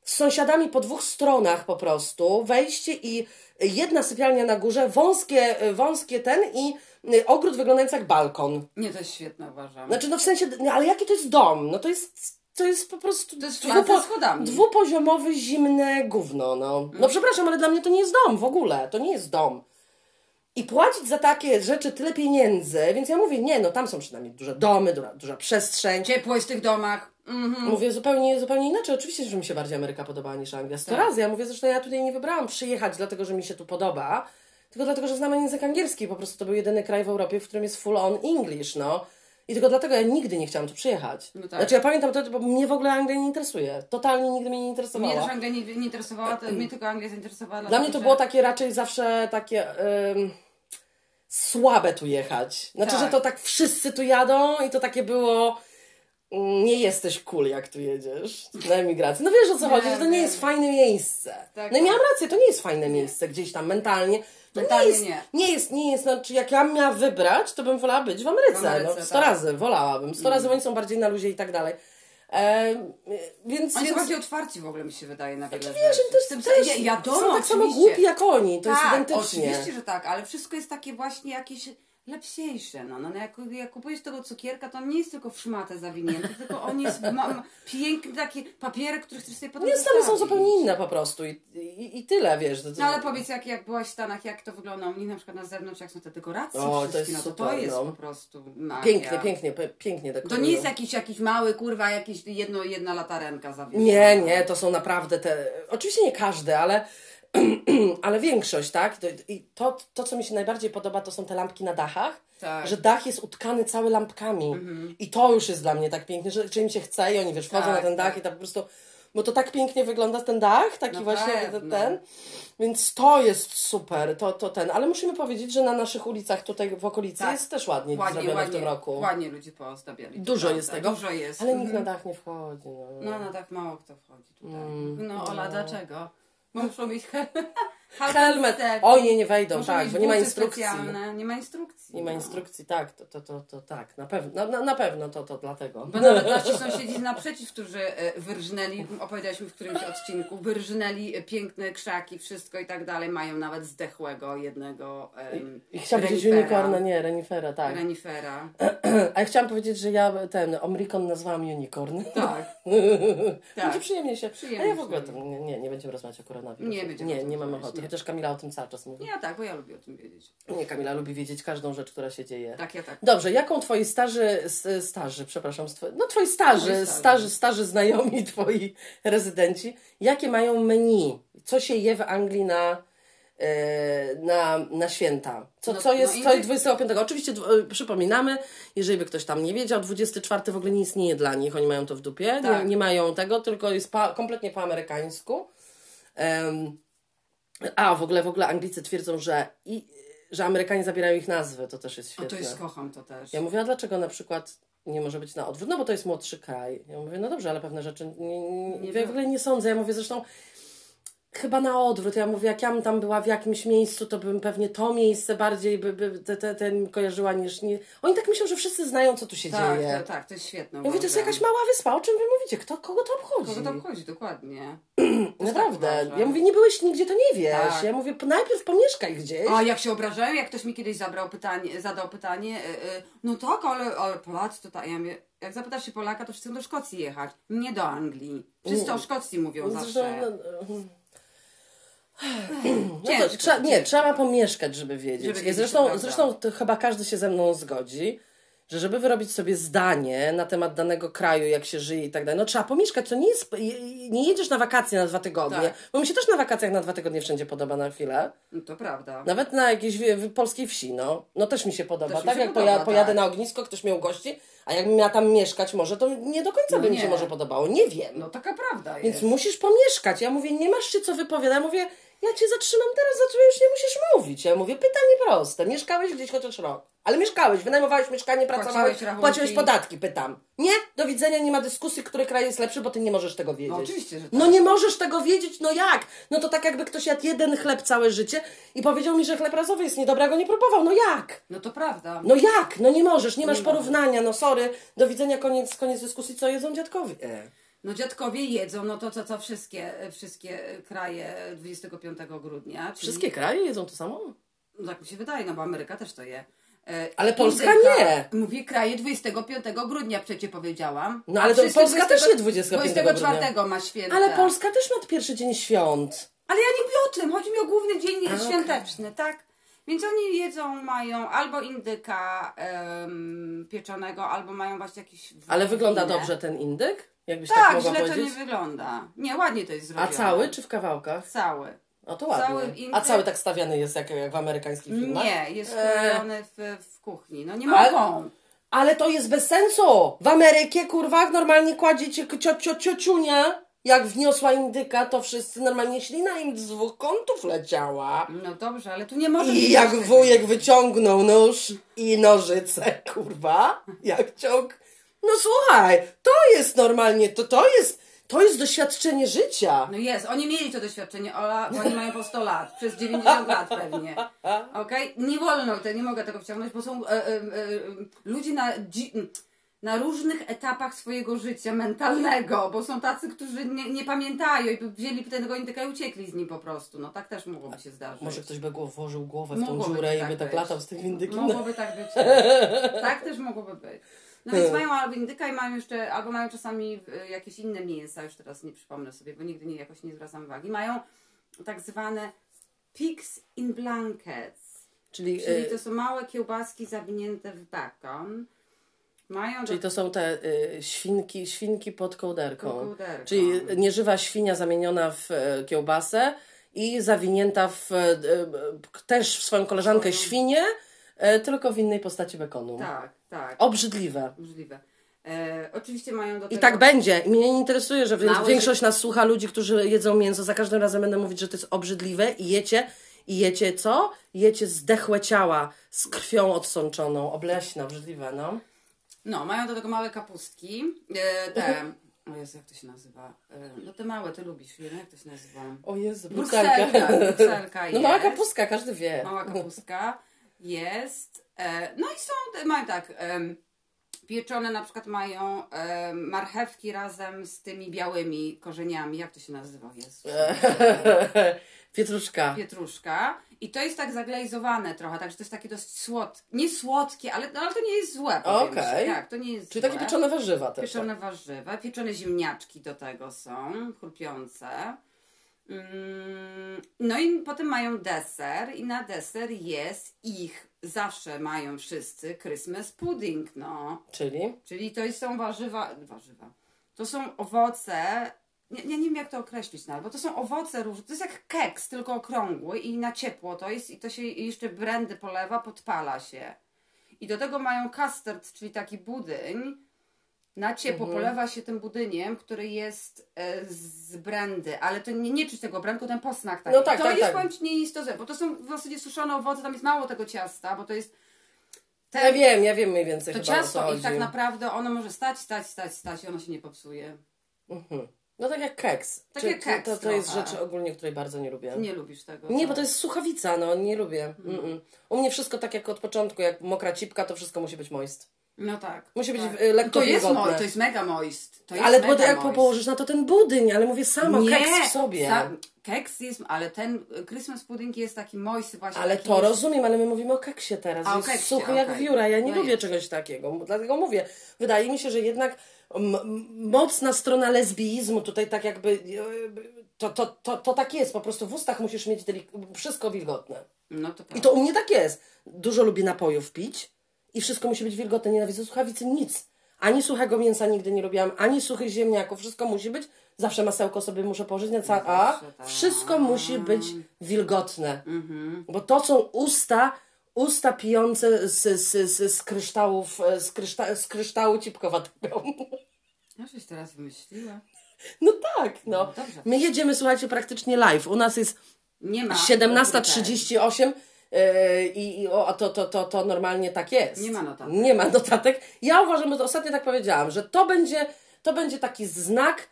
z sąsiadami po dwóch stronach po prostu. Wejście i jedna sypialnia na górze, wąskie, wąskie ten i ogród wyglądający jak balkon. Nie, to jest świetne, uważam. Znaczy, no w sensie, no, ale jaki to jest dom? No to jest, to jest po prostu To jest schodami. dwupoziomowe, zimne gówno, no. No przepraszam, ale dla mnie to nie jest dom w ogóle, to nie jest dom. I płacić za takie rzeczy tyle pieniędzy, więc ja mówię, nie, no tam są przynajmniej duże domy, duża, duża przestrzeń. Ciepło jest w tych domach. Mhm. Mówię zupełnie, zupełnie inaczej. Oczywiście, że mi się bardziej Ameryka podobała niż Anglia. Sto razy. Ja mówię, zresztą ja tutaj nie wybrałam przyjechać dlatego, że mi się tu podoba, tylko dlatego, że znam język angielski. Po prostu to był jedyny kraj w Europie, w którym jest full on English, no. I tylko dlatego ja nigdy nie chciałam tu przyjechać. No tak. Znaczy ja pamiętam to, bo mnie w ogóle Anglia nie interesuje. Totalnie nigdy mnie nie interesowała. Mnie też Anglia nie, nie interesowała, to, mnie tylko Anglia zainteresowała. Dla mnie to że- było takie raczej zawsze takie ym, słabe tu jechać. Znaczy, Tak. że to tak wszyscy tu jadą i to takie było mm, nie jesteś cool jak tu jedziesz na emigracji. No wiesz o co chodzi, że to nie wiem. jest fajne miejsce. Tak, no i tak. miałam rację, to nie jest fajne miejsce gdzieś tam mentalnie. To Mentalnie nie jest, nie. nie jest, nie jest, znaczy jak ja miała wybrać, to bym wolała być w Ameryce. W Ameryce, no, sto tak. razy, wolałabym. Sto razy oni są bardziej na luzie i tak dalej. E, więc, Oni są więc bardziej otwarci w ogóle mi się wydaje na wiele wiesz, rzeczy. że to jest W tym też, sensie- ja, wiadomo, są tak samo głupi jak oni, to jest tak, identycznie. oczywiście, że tak, ale wszystko jest takie właśnie jakieś lepsiejsze. No, no, no jak, jak kupujesz tego cukierka, to on nie jest tylko w szmatę zawinięty, tylko on jest ma, piękny taki papierek, który chcesz sobie potem Nie, Stany są zupełnie inne po prostu i, i, i tyle, wiesz. To, to, No ale powiedz, jak, jak byłaś w Stanach, jak to wygląda u nich na przykład na zewnątrz, jak są te dekoracje O, to jest no to super, to jest no. po prostu magia. Pięknie, pięknie, pięknie To dekorują. nie jest jakiś, jakiś mały, kurwa, jakiś jedno, jedna latarenka zawieszona. Nie, nie, to są naprawdę te... Oczywiście nie każde, ale, ale większość, tak? I to, to, co mi się najbardziej podoba, to są te lampki na dachach. Tak. Że dach jest utkany cały lampkami. I to już jest dla mnie tak pięknie, że, że im się chce i oni wiesz, wchodzą Tak, na ten dach tak. i tak po prostu... Bo to tak pięknie wygląda ten dach, taki Na właśnie ten, pewno. ten. Więc to jest super, to, to ten. Ale musimy powiedzieć, że na naszych ulicach tutaj w okolicy Tak. jest też ładnie, Ładnie, zrobione ładnie, w tym roku. ładnie ludzie poozdabiali. Dużo prawda, jest tego. Dużo jest. Ale Mhm. nikt na dach nie wchodzi. No. No, no tak mało kto wchodzi tutaj. Mm, no, Ola, dlaczego? Bo muszą mieć he- Helmet. Oj, nie, nie wejdą, Muszą tak, bo nie ma instrukcji. specjalne, Nie ma instrukcji. Nie ma no. instrukcji, tak, to, to, to, to tak, na pewno, na, na, pewno to, to dlatego. Bo nawet nasi sąsiedzi naprzeciw, którzy e, wyrżnęli, opowiedzialiśmy w którymś odcinku, wyrżnęli piękne krzaki, wszystko i tak dalej, mają nawet zdechłego jednego em, I chciałam powiedzieć unicorna, nie, renifera, tak. Renifera. A ja chciałam powiedzieć, że ja ten omrikon nazwałam unicorn. Tak. Będzie tak. przyjemnie się. Przyjemnie A ja w ogóle to, nie, nie, nie będziemy rozmawiać o koronawirusie. Nie będziemy Nie, nie mam ochoty. Chociaż Kamila o tym cały czas mówi. Ja tak, bo ja lubię o tym wiedzieć. Nie, Kamila lubi wiedzieć każdą rzecz, która się dzieje. Tak, ja tak. Dobrze, jaką twoi starzy, starzy, przepraszam, no twoi starzy, starzy. starzy, starzy znajomi, twoi rezydenci, jakie mają menu? Co się je w Anglii na, e, na, na święta? Co, No- co jest no co i- 25? Oczywiście e, przypominamy, jeżeli by ktoś tam nie wiedział, 24 w ogóle nie istnieje dla nich, oni mają to w dupie, Tak. nie, nie mają tego, tylko jest pa, kompletnie po amerykańsku. Em, a, w ogóle, w ogóle Anglicy twierdzą, że, i, że Amerykanie zabierają ich nazwy, to też jest O, świetne. to jest, kocham to też. Ja mówię, a dlaczego na przykład nie może być na odwrót? No bo to jest młodszy kraj. Ja mówię, no dobrze, ale pewne rzeczy nie, nie, Nie ja w ogóle nie sądzę. Ja mówię zresztą, Chyba na odwrót. Ja mówię, jak ja bym tam była w jakimś miejscu, to bym pewnie to miejsce bardziej by, by te, te, ten kojarzyła niż nie. Oni tak myślą, że wszyscy znają, co tu się Tak, dzieje. to, tak, to jest świetne. Ja mówię, to jest jakaś mała wyspa, o czym wy mówicie? Kto, kogo to obchodzi? Kogo to obchodzi, dokładnie. Naprawdę. tak ja mówię, nie byłeś nigdzie, to nie wiesz. Tak. Ja mówię, najpierw pomieszkaj gdzieś. A jak się obrażają, jak ktoś mi kiedyś zabrał pytanie, zadał pytanie, y, y, no tak, ale, ale Polacy to tak. Ja mówię, jak zapytasz się Polaka, to wszyscy chcą do Szkocji jechać, nie do Anglii. Wszyscy o Szkocji mówią Zresztą, zawsze. no, no to trzeba, nie, trzeba pomieszkać, żeby wiedzieć. Żeby wiedzieć, zresztą, zresztą chyba każdy się ze mną zgodzi, że żeby wyrobić sobie zdanie na temat danego kraju, jak się żyje i tak dalej, no trzeba pomieszkać. To nie jest, nie jedziesz na wakacje na dwa tygodnie, Tak. bo mi się też na wakacjach na dwa tygodnie wszędzie podoba na chwilę. No to prawda. Nawet na jakiejś polskiej wsi, no. No też mi się podoba. Też tak się jak podoba, poja- pojadę tak. na ognisko, ktoś mnie ugości, a jakbym miała tam mieszkać może, to nie do końca No by mi się może podobało. Nie wiem. No taka prawda Więc jest. musisz pomieszkać. Ja mówię, nie masz się co wypowiadać. Ja mówię, ja cię zatrzymam teraz, za już nie musisz mówić. Ja mówię, pytanie proste. Mieszkałeś gdzieś chociaż rok. Ale mieszkałeś, wynajmowałeś mieszkanie, pracowałeś, rachunki. płaciłeś podatki, pytam. Nie, do widzenia, nie ma dyskusji, który kraj jest lepszy, bo ty nie możesz tego wiedzieć. No oczywiście, że tak. No nie możesz tego wiedzieć, no jak? No to tak jakby ktoś jadł jeden chleb całe życie i powiedział mi, że chleb razowy jest niedobry, a go nie próbował. No jak? No to prawda. No jak? No nie możesz, nie masz Nie możesz. porównania, no sorry. Do widzenia, koniec, koniec dyskusji, co jedzą dziadkowie. No dziadkowie jedzą, no to co, co wszystkie, wszystkie kraje 25 grudnia. Czyli, Wszystkie kraje jedzą to samo? No tak mi się wydaje, no bo Ameryka też to je. E, Ale Polska nie. Mówię kraje 25 grudnia przecie powiedziałam. No ale to Polska też nie 25 24 ma święta. Ale Polska też ma pierwszy dzień świąt. Ale ja nie mówię o tym, chodzi mi o główny dzień A, świąteczny, tak? Więc oni jedzą, mają albo indyka em, pieczonego, albo mają właśnie jakiś Ale wygląda dobrze ten indyk? Jakbyś tak, Tak, mogła źle to powiedzieć? nie wygląda. Nie, ładnie to jest A zrobione. cały czy w kawałkach? Cały. O to ładnie. Cały indyk- A cały tak stawiany jest jak, jak w amerykańskich filmach? Nie, jest E. krojony w, w kuchni. No nie mogą. Ale to jest bez sensu! W Amerykie, kurwa, normalnie kładziecie cio, cio, ciociunia. Jak wniosła indyka, to wszyscy normalnie ślina im z dwóch kątów leciała. No dobrze, ale tu nie może I jak wujek wyciągnął nóż i nożyce, kurwa, jak ciąg. No słuchaj, to jest normalnie, to, to jest, to jest doświadczenie życia. No jest, oni mieli to doświadczenie, Ola, bo oni mają po 100 lat, przez 90 lat pewnie. Okej? Nie wolno, nie mogę tego wciągnąć, bo są e, e, e, ludzie na, na różnych etapach swojego życia mentalnego, bo są tacy, którzy nie, nie pamiętają i wzięli tego indyka i uciekli z nim po prostu. No tak też mogłoby się zdarzyć. Może ktoś by włożył głowę w tą Mogłoby dziurę i tak by tak być. latał z tym indykiem. Mogłoby tak być. tak też mogłoby być. No więc mają albo indyka i mają jeszcze, albo mają czasami y, jakieś inne mięsa, już teraz nie przypomnę sobie, bo nigdy nie, jakoś nie zwracam uwagi. Mają tak zwane pigs in blankets, Czyli, czyli y, to są małe kiełbaski zawinięte w bakon. Mają czyli do... to są te y, świnki, świnki pod kołderką. Pod kołderką. Czyli nieżywa świnia zamieniona w e, kiełbasę i zawinięta w, e, e, też w swoją koleżankę świnię, e, tylko w innej postaci bekonu. Tak, tak, Obrzydliwe. możliwe. E, oczywiście mają do I tego... tak będzie. I mnie nie interesuje, że większość nas słucha ludzi, którzy jedzą mięso. Za każdym razem będę mówić, że to jest obrzydliwe i jecie. I jecie co? Jecie zdechłe ciała z krwią odsączoną. Obleśne, obrzydliwe, no. No, mają do tego małe kapustki. E, te... O Jezu, jak to się nazywa? E, no te małe, ty lubisz, wiem, jak to się nazywa? O Jezu, Brukselka, brukselka No mała jest. kapustka, każdy wie. Mała kapustka jest. E, no i są, mają tak, pieczone na przykład mają marchewki razem z tymi białymi korzeniami. Jak to się nazywa? Jezu. Pietruszka. Pietruszka. I to jest tak zaglejzowane trochę, także to jest takie dość słodkie. Nie słodkie, ale, no, ale to nie jest złe. Okej. ci. Tak, to nie jest Czyli złe. takie pieczone warzywa też. Pieczone warzywa, pieczone ziemniaczki do tego są, chrupiące. Mm, No i potem mają deser i na deser jest ich, zawsze mają wszyscy Christmas pudding, no. Czyli? Czyli to są warzywa, warzywa. To są owoce, nie, nie, nie wiem jak to określić nawet, bo to są owoce różne, to jest jak keks, tylko okrągły i na ciepło to jest i to się i jeszcze brandy polewa, podpala się. I do tego mają custard, czyli taki budyń. Na ciepło Mhm. polewa się tym budyniem, który jest e, z brandy, ale to nie, nie czuć tego brandu, ten posmak taki. No tak, to tak, jest tak. powiem nie jest to złe, bo to są w zasadzie suszone owoce, tam jest mało tego ciasta, bo to jest ten, Ja wiem, ja wiem mniej więcej to ciasto i tak naprawdę ono może stać, stać, stać, stać i ono się nie popsuje. Mhm. No tak jak keks. Tak Czy- jak keks to, to jest rzecz ogólnie, której bardzo nie lubię. Nie lubisz tego. Nie, tak? bo to jest słuchawica, no nie lubię. Mm-mm. U mnie wszystko tak jak od początku, jak mokra cipka, to wszystko musi być moist. No tak. Musi być, tak. y, lekko To jest moist, to jest mega moist. To jest Ale mega jak moist. położysz na to ten budyń, ale mówię sama, Nie, keks w sobie. Sam, keks jest, ale ten y, Christmas pudding jest taki moist właśnie. Ale to jest- rozumiem, ale my mówimy o keksie teraz. A, jest keksie, suchy jak okej. wióra. Ja nie No lubię jest. czegoś takiego. Dlatego mówię, wydaje mi się, że jednak m- mocna strona lesbijizmu tutaj tak jakby e, to, to, to, to tak jest. Po prostu w ustach musisz mieć delik- wszystko wilgotne. No to I to u mnie tak jest. Dużo lubię napojów pić i wszystko musi być wilgotne. Nienawidzę słuchawicy, nic. Ani suchego mięsa nigdy nie lubiłam, ani suchych ziemniaków. Wszystko musi być. Zawsze masełko sobie muszę położyć na ca- A Zawsze tak. wszystko musi być wilgotne. Mhm. Bo to są usta, usta pijące z, z, z, z kryształów, z, kryszta, z kryształu cipkowatego. No coś teraz wymyśliła. No tak, no. dobrze. My jedziemy, słuchajcie, praktycznie live. U nas jest Nie ma. 17.38 yy, i, i o, to, to, to, to normalnie tak jest. Nie ma notatek. Nie ma notatek. Ja uważam, bo to ostatnio tak powiedziałam, że to będzie, to będzie taki znak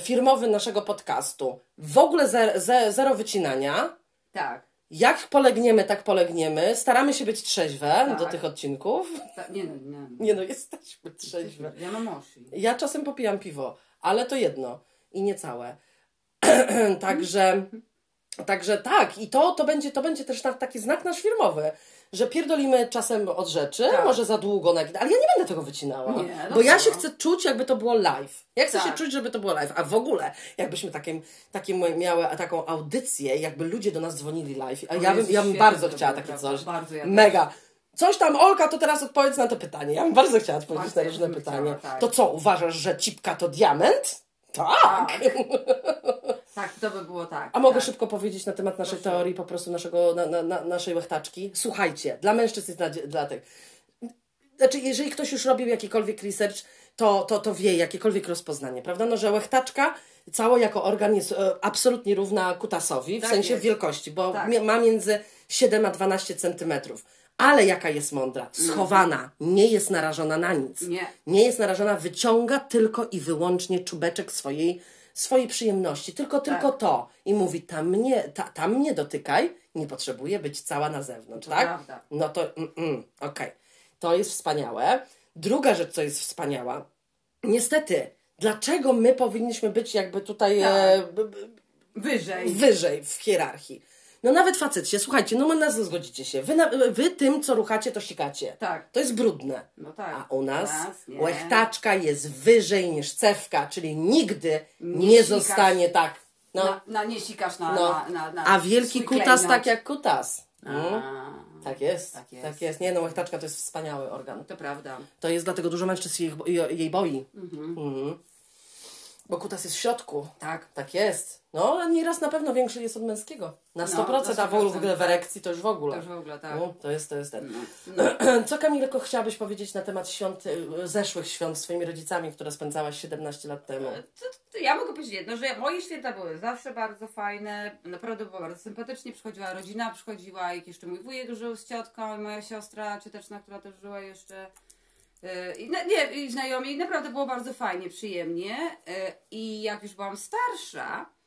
firmowy naszego podcastu. W ogóle ze, ze, zero wycinania. Tak. Jak polegniemy, tak polegniemy. Staramy się być trzeźwe Tak. do tych odcinków. Ta, nie no, nie. Nie no, jesteśmy trzeźwe. Ja mam osi. Ja czasem popijam piwo, ale to jedno i nie całe. także, także tak, i to, to, będzie, to będzie też taki znak nasz firmowy, że pierdolimy czasem od rzeczy, Tak. może za długo, ale ja nie będę tego wycinała, Nie, no bo ja się chcę czuć, jakby to było live. Ja chcę Tak. się czuć, żeby to było live, a w ogóle, jakbyśmy takim, takim miały taką audycję, jakby ludzie do nas dzwonili live, a ja bym, ja bym bardzo chciała takie prawda? coś. Ja też. Mega. Coś tam, Olka, to teraz odpowiedz na to pytanie. Ja bym bardzo chciała odpowiedzieć Bardzo na różne bym pytanie. chciała, tak. To co, uważasz, że cipka to diament? Tak. Tak. tak, to by było tak. A mogę tak. szybko powiedzieć na temat naszej Proszę. teorii, po prostu naszego, na, na, na, naszej łechtaczki? Słuchajcie, dla mężczyzn jest dla, dla tych. Znaczy, jeżeli ktoś już robił jakikolwiek research, to, to, to wie, jakiekolwiek rozpoznanie, prawda? No, że łechtaczka cała jako organ jest e, absolutnie równa kutasowi, w Tak sensie jest. wielkości, bo Tak. ma między 7 a 12 centymetrów. Ale jaka jest mądra? Schowana, nie jest narażona na nic. Nie. Nie jest narażona, wyciąga tylko i wyłącznie czubeczek swojej, swojej przyjemności. Tylko, tylko to. I mówi, tam mnie, ta, tam mnie dotykaj, nie potrzebuję być cała na zewnątrz, To tak? prawda. No to, mm, mm, okej. To jest wspaniałe. Druga rzecz, co jest wspaniała. Niestety, dlaczego my powinniśmy być jakby tutaj Tak. e, b, b, Wyżej. wyżej w hierarchii? No nawet facet się, słuchajcie, no na nas zgodzicie się. Wy, na, wy tym, co ruchacie, to sikacie. Tak. To jest brudne. No tak. A u nas nie. łechtaczka jest wyżej niż cewka, czyli nigdy nie, Nie zostanie tak. No, Na, na, nie sikasz na, no. na, na, A wielki kutas tak jak kutas. Mm. Tak jest, Tak jest. tak jest. Nie no, łechtaczka to jest wspaniały organ. To prawda. To jest dlatego dużo mężczyzn jej, jej, boi. Mhm. Bo kutas jest w środku. Tak. Tak jest. No, nieraz na pewno większy jest od męskiego. Na 100%, na a w ogóle 100%, w erekcji to już w ogóle. To już w ogóle tak. No, to jest, to jest ten. No. Co Kamilko chciałabyś powiedzieć na temat świąt, y, zeszłych świąt z swoimi rodzicami, które spędzałaś 17 lat temu? To, to ja mogę powiedzieć jedno, że moje święta były zawsze bardzo fajne, naprawdę było bardzo sympatycznie, przychodziła rodzina, przychodziła jak jeszcze mój wujek żył z ciotką i moja siostra cioteczna, która też żyła jeszcze yy, i, na- nie, i znajomi, i naprawdę było bardzo fajnie, przyjemnie yy, i jak już byłam starsza,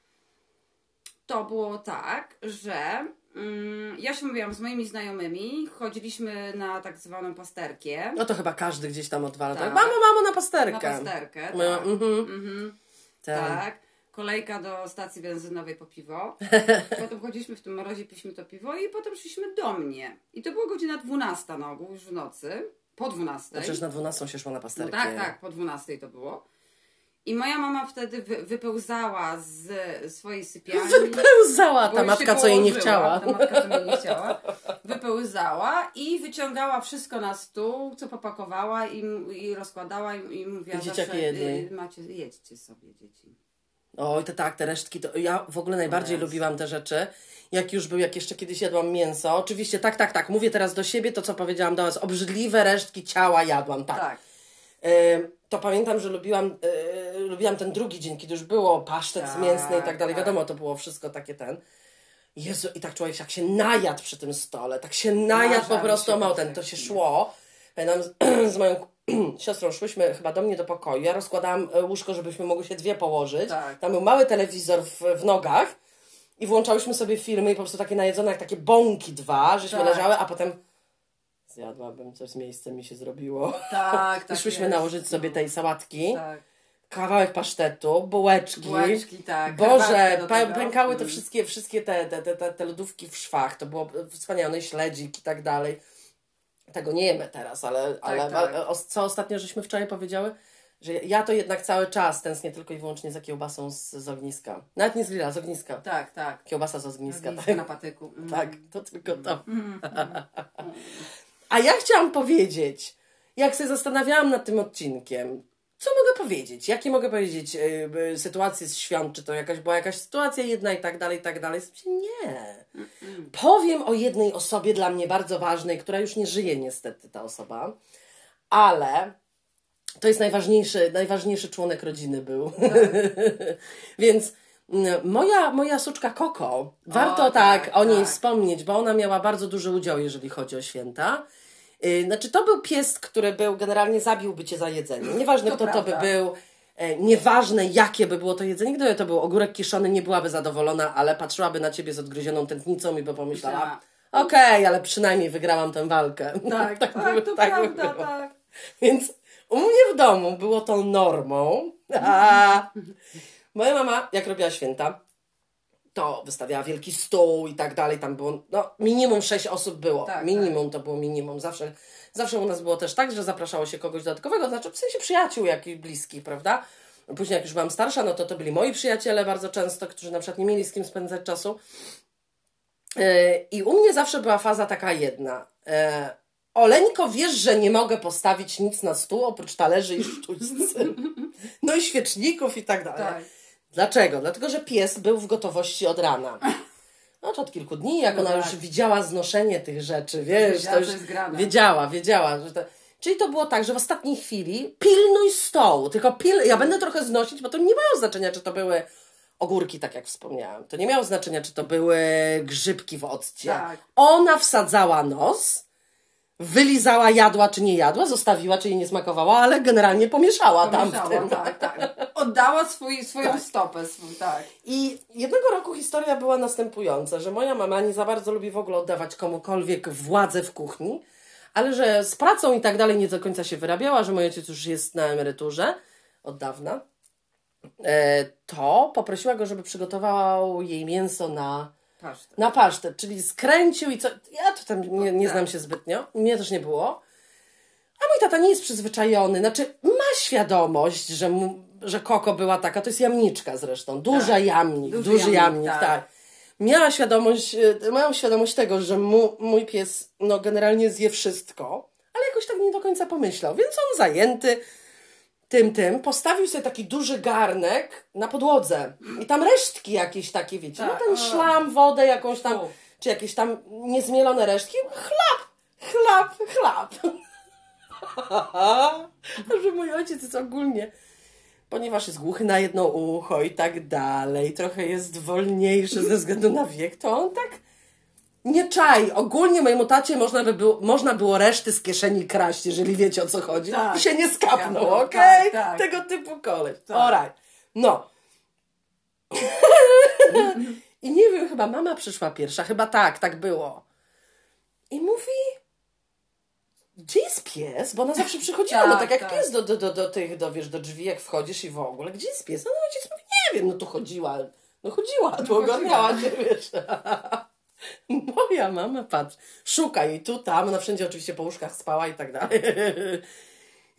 to było tak, że mm, ja się mówiłam z moimi znajomymi, chodziliśmy na tak zwaną pasterkę, No to chyba każdy gdzieś tam odwala. Tak. Tak. Mamo, mamo, na na pasterkę. pasterkę, No, tak. mhm. Mhm. Tak. Tak. Kolejka do stacji benzynowej po piwo. Potem chodziliśmy w tym mrozie, piliśmy to piwo i potem szliśmy do mnie. I to była godzina 12 na ogół, już w nocy. Po 12. No przecież na 12 się szło na No pasterkę. tak, tak, po 12 to było. I moja mama wtedy wy, wypełzała z swojej sypialni. Wypełzała ta matka, co jej nie chciała. Ta matka, co jej nie chciała. Wypełzała i wyciągała wszystko na stół, co popakowała i, i rozkładała i, i mówiła I zawsze, jedli. y, macie, jedźcie sobie dzieci. Oj, te tak, te resztki, to ja w ogóle najbardziej Jezu. lubiłam te rzeczy. Jak już był, jak jeszcze kiedyś jadłam mięso. Oczywiście, tak, tak, tak, mówię teraz do siebie to, co powiedziałam do Was. Obrzydliwe resztki ciała jadłam, tak. Tak. E, to pamiętam, że lubiłam, e, lubiłam ten drugi dzień, kiedy już było pasztet Tak, mięsny i tak dalej. tak. Wiadomo, to było wszystko takie ten. Jezu, i tak człowiek jak się najadł przy tym stole, tak się najadł po Nażarł prostu się mał po ten, to się szło. Pamiętam z, z moją siostrą szłyśmy chyba do mnie do pokoju. Ja rozkładałam e, łóżko, żebyśmy mogły się dwie położyć. Tak. Tam był mały telewizor w, w nogach i włączałyśmy sobie filmy i po prostu takie najedzone jak takie bąki dwa, żeśmy Tak. leżały, a potem zjadłabym coś z miejscem mi się zrobiło. Tak, tak. Szłyśmy jest. nałożyć sobie tej sałatki, Tak. kawałek pasztetu, bułeczki. Bułeczki, tak. Boże, pękały te Mm. wszystkie, wszystkie te, te, te, te, lodówki w szwach. To było wspaniałe, śledzik i tak dalej. Tego nie jemy teraz, ale, ale tak. ale o- co ostatnio żeśmy wczoraj powiedziały? Że ja to jednak cały czas tęsknię tylko i wyłącznie za kiełbasą z, z ogniska. Nawet nie z grilla, z ogniska. Tak, tak. Kiełbasa z ogniska. Ognisko Tak, na patyku. Mm. tak to tylko to. A ja chciałam powiedzieć, jak się zastanawiałam nad tym odcinkiem, co mogę powiedzieć? Jakie mogę powiedzieć yy, sytuacje z świąt? Czy to jakaś była jakaś sytuacja jedna i tak dalej, i tak dalej? Sensie Nie. Powiem o jednej osobie dla mnie bardzo ważnej, która już nie żyje niestety, ta osoba, ale to jest najważniejszy, najważniejszy członek rodziny był. Więc mm, moja, moja suczka Koko, warto tak, tak, o niej tak. wspomnieć, bo ona miała bardzo duży udział, jeżeli chodzi o święta. Yy, Znaczy, to był pies, który był, generalnie zabiłby cię za jedzenie. Nieważne, To kto to by prawda. był, e, nieważne jakie by było to jedzenie, gdyby to był ogórek kiszony, nie byłaby zadowolona, ale patrzyłaby na ciebie z odgryzioną tętnicą i by pomyślała, Myślała. okej, ale przynajmniej wygrałam tę walkę. Tak, tak, by- to by prawda, było. tak. Więc u mnie w domu było to normą. A moja mama, jak robiła święta, to wystawiała wielki stół i tak dalej. Tam było, no, minimum sześć osób było. Tak, minimum to było minimum. Zawsze, zawsze u nas było też tak, że zapraszało się kogoś dodatkowego, znaczy w sensie przyjaciół jakichś bliskich, prawda? Później jak już byłam starsza, no to to byli moi przyjaciele bardzo często, którzy na przykład nie mieli z kim spędzać czasu. E, I u mnie zawsze była faza taka jedna. E, Oleńko, wiesz, że nie mogę postawić nic na stół oprócz talerzy i sztućcy. No i świeczników i tak dalej. Tak. Dlaczego? Dlatego, że pies był w gotowości od rana. No to od kilku dni, jak No ona tak. już widziała znoszenie tych rzeczy, wiesz, Wiedziała, to już grane. wiedziała, wiedziała, że to... Czyli to było tak, że w ostatniej chwili pilnuj stołu, tylko pil... ja będę trochę znosić, bo to nie mało znaczenia, czy to były ogórki, tak jak wspomniałam. To nie miało znaczenia, czy to były grzybki w occie. Tak. Ona wsadzała nos, wylizała, jadła czy nie jadła, zostawiła czy jej nie smakowała, ale generalnie pomieszała, tam w Pomyślała, tym. tak, tak. Oddała swój, swoją stopę, swój, tak. I jednego roku historia była następująca, że moja mama nie za bardzo lubi w ogóle oddawać komukolwiek władzę w kuchni, ale że z pracą i tak dalej nie do końca się wyrabiała, że mój ojciec już jest na emeryturze od dawna, e, to poprosiła go, żeby przygotował jej mięso na, Pasztet. na pasztet, czyli skręcił i co. Ja to tam nie, nie znam się zbytnio, mnie też nie było. A mój tata nie jest przyzwyczajony, znaczy ma świadomość, że, mu, że Koko była taka, to jest jamniczka zresztą, duża Tak. jamnik, Duży duży, jamnik, tak. tak. Miała świadomość, e, miałam świadomość tego, że mu, mój pies no, generalnie zje wszystko, ale jakoś tak nie do końca pomyślał, więc on zajęty tym, tym, postawił sobie taki duży garnek na podłodze i tam resztki jakieś takie, wiecie, Tak, no ten o. szlam, wodę jakąś tam, czy jakieś tam niezmielone resztki, chlap, chlap, chlap. że mój ojciec jest ogólnie, ponieważ jest głuchy na jedno ucho i tak dalej, trochę jest wolniejszy ze względu na wiek, to on tak nie czai. Ogólnie mojemu tacie można, by było, można było reszty z kieszeni kraść, jeżeli wiecie o co chodzi. Tak. I się nie skapnął, Skapnął, okej? tak, tak. Tego typu koleś. Tak. Alright. No. I nie wiem, chyba mama przyszła pierwsza, chyba tak, tak było. I mówi, gdzie jest pies? Bo ona zawsze przychodziła, no Tak, tak jak tak. pies do, do, do, do tych, do, wiesz, do drzwi, jak wchodzisz i w ogóle, gdzie jest pies? No ojciec mówi, nie wiem, no tu chodziła, no chodziła, tu ogarniała cię, wiesz. Moja mama, patrz, szuka jej tu, tam, ona wszędzie oczywiście po łóżkach spała i tak dalej.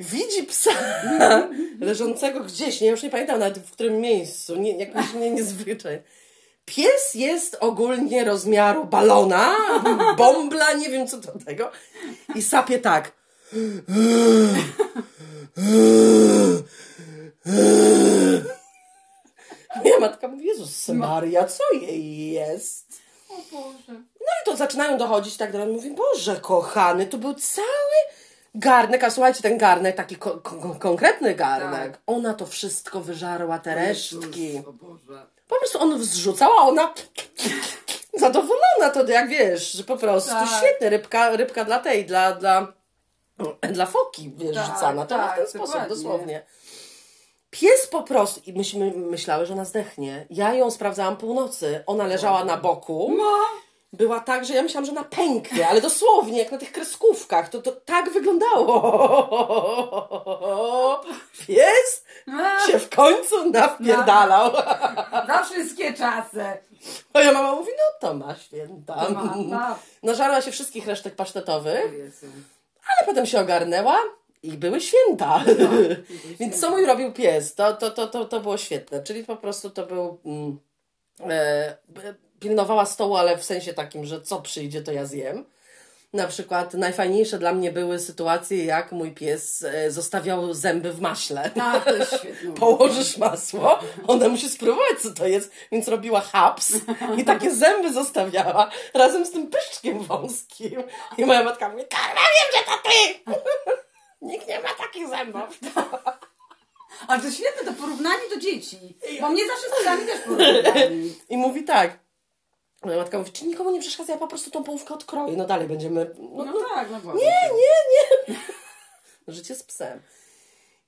Widzi psa leżącego gdzieś, nie, już nie pamiętam nawet w którym miejscu, nie, jakoś nie, niezwyczaj. Pies jest ogólnie rozmiaru balona, bombla, nie wiem co to tego. I sapie tak. Moja matka mówi, Jezus Maria, co jej jest? O Boże. No i to zaczynają dochodzić tak dalej. Mówi, Boże kochany, to był cały garnek, a słuchajcie, ten garnek, taki ko- ko- konkretny garnek, Tak. ona to wszystko wyżarła, te resztki. Jezus, O Boże. Po prostu on zrzucał, a ona zadowolona to jak wiesz, że po prostu Tak. świetnie, rybka, rybka dla tej, dla, dla dla foki Tak, rzucana. To tak, w ten sposób, dokładnie. dosłownie. Pies po prostu, i myśmy myślały, że ona zdechnie. Ja ją sprawdzałam północy. Ona leżała na boku. No. Była tak, że ja myślałam, że ona pęknie, ale dosłownie, jak na tych kreskówkach. To, to tak wyglądało. Pies A, się w końcu nawpierdalał. Na wszystkie czasy. Moja mama mówi, no to ma święta. Ma. Nażarła się wszystkich resztek pasztetowych. Ale potem się ogarnęła i były święta. Więc co mój robił pies? To, to, to, to, to było świetne. Czyli po prostu to był. Mm, e, pilnowała stołu, ale w sensie takim, że co przyjdzie, to ja zjem. Na przykład najfajniejsze dla mnie były sytuacje, jak mój pies e, zostawiał zęby w maśle. A, to jest świetne. Położysz masło, ona musi spróbować, co to jest, więc robiła haps i takie zęby zostawiała razem z tym pyszczkiem wąskim. I moja matka mówi, Karma, wiem, że to ty! Nikt nie ma takich zębów. Ale to świetne, to porównanie do dzieci. Bo mnie zawsze z psami też porównywali. I mówi tak. Moja matka mówi, czy nikomu nie przeszkadza, ja po prostu tą połówkę odkroję. No dalej będziemy... No, No tak, no właśnie. Nie, nie, nie. Życie z psem.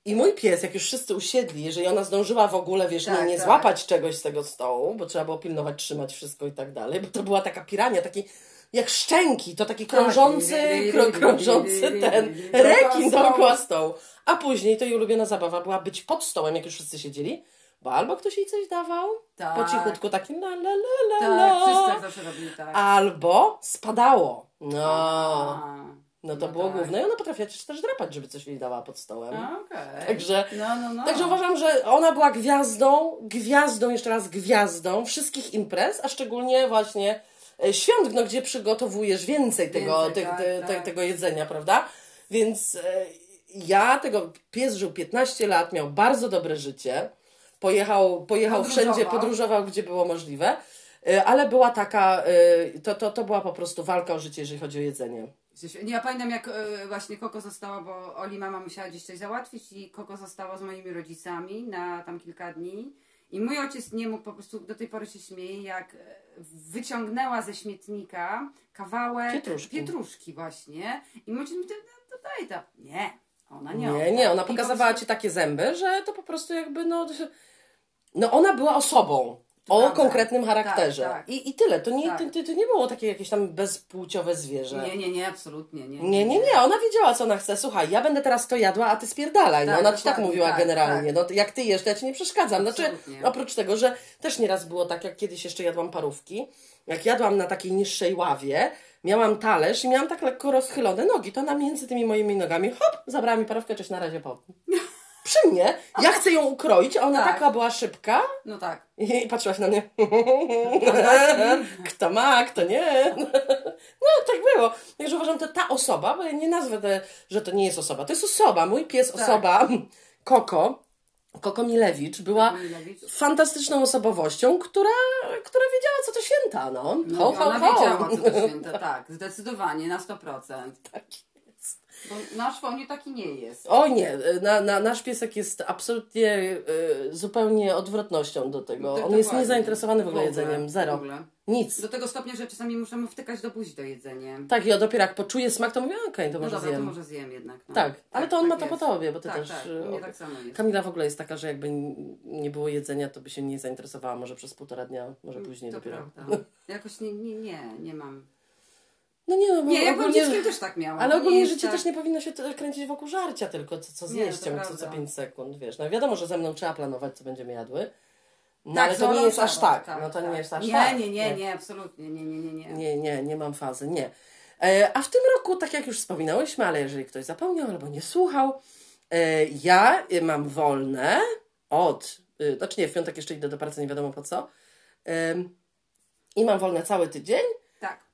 I mój pies, jak już wszyscy usiedli, jeżeli ona zdążyła w ogóle, wiesz, Tak, nie, nie tak. złapać czegoś z tego stołu, bo trzeba było pilnować, trzymać wszystko i tak dalej, bo to była taka pirania, taki jak szczęki, to taki krążący, krą, krążący ten rekin dookoła stołu. A później to jej ulubiona zabawa była być pod stołem, jak już wszyscy siedzieli, bo albo ktoś jej coś dawał, Tak. po cichutku taki la la la la Tak, la, tak zawsze robili tak. albo spadało. No. A, No to No było tak. główne i ona potrafiła też drapać, żeby coś jej dała pod stołem. Okej. Także, No, no, no. także uważam, że ona była gwiazdą, gwiazdą, jeszcze raz gwiazdą wszystkich imprez, a szczególnie właśnie świąt, no, gdzie przygotowujesz więcej tego, Więcej, te, tak, te, te, tak. tego jedzenia, prawda? Więc e, ja tego, pies żył 15 lat, miał bardzo dobre życie, pojechał, pojechał Podróżował. wszędzie, podróżował, gdzie było możliwe, e, ale była taka, e, to, to, to była po prostu walka o życie, jeżeli chodzi o jedzenie. Nie, ja pamiętam jak e, właśnie Koko została, bo Oli mama musiała gdzieś coś załatwić i Koko została z moimi rodzicami na tam kilka dni. I mój ojciec nie mógł, po prostu do tej pory się śmieje, jak e, wyciągnęła ze śmietnika kawałek Pietruszki. pietruszki właśnie. I mój ojciec mi to, to daj to. Nie, ona nie Nie, odda. nie, ona pokazywała ci takie zęby, że to po prostu jakby, no, no ona była osobą o konkretnym charakterze. Tak, tak. I, I tyle. To nie, Tak. to, to nie było takie jakieś tam bezpłciowe zwierzę. Nie, nie, nie, absolutnie nie. Nie, nie, nie, ona wiedziała, co ona chce. Słuchaj, ja będę teraz to jadła, a ty spierdalaj. No Tak, ona ci tak mówiła tak, generalnie. tak. No jak ty jesz, to ja ci nie przeszkadzam. Znaczy, Absolutnie. oprócz tego, że też nieraz było tak, jak kiedyś jeszcze jadłam parówki. Jak jadłam na takiej niższej ławie, miałam talerz i miałam tak lekko rozchylone nogi, to ona między tymi moimi nogami, hop, zabrała mi parówkę, cześć, na razie, po. Przy mnie, ja chcę ją ukroić, a ona Tak. taka była szybka No tak. i patrzyłaś na mnie. Kto ma, kto nie. No, tak było. Także uważam, że ta osoba, bo ja nie nazwę, te, że to nie jest osoba, to jest osoba. Mój pies, Tak. osoba, Koko, Koko Milewicz, była Milewicz. fantastyczną osobowością, która, która wiedziała, co to święta, no. Ho, No, ho, ona ho. wiedziała, co to święta, tak, zdecydowanie, na 100%. Tak. Bo nasz Foniu taki nie jest. O nie, na, na, nasz piesek jest absolutnie y, zupełnie odwrotnością do tego. On jest niezainteresowany w ogóle W ogóle, jedzeniem. Zero. Nic. Do tego stopnia, że czasami muszę mu wtykać do buzi to jedzenie. Tak, i on dopiero jak poczuje smak, to mówię, okej, to No może dobra, to zjem. może zjem jednak. No. Tak, ale to on ma to po tobie, bo ty tak, też, Tak, y, o- tak samo jest. Kamila w ogóle jest taka, że jakby nie było jedzenia, to by się nie zainteresowała może przez półtora dnia, może później to dopiero. prawda. Jakoś nie, nie, nie, nie mam. No nie, no bo Nie, byłem ogólnie, dzieckiem też tak miałam. ale nie ogólnie życie tak- też nie powinno się kręcić wokół żarcia, tylko co, co zjeść to co, co prawda. 5 sekund, wiesz. No wiadomo, że ze mną trzeba planować, co będziemy jadły, no Tak, ale to nie jest aż trzeba, tak, no to nie tak. jest aż nie, tak. Nie, nie, nie, absolutnie, nie, nie, nie, nie. Nie, nie, nie mam fazy, nie. E, a w tym roku, tak jak już wspominałyśmy, ale jeżeli ktoś zapomniał albo nie słuchał, e, ja e, mam wolne od, e, znaczy nie, w piątek jeszcze idę do pracy, nie wiadomo po co, em, i mam wolne cały tydzień. Tak.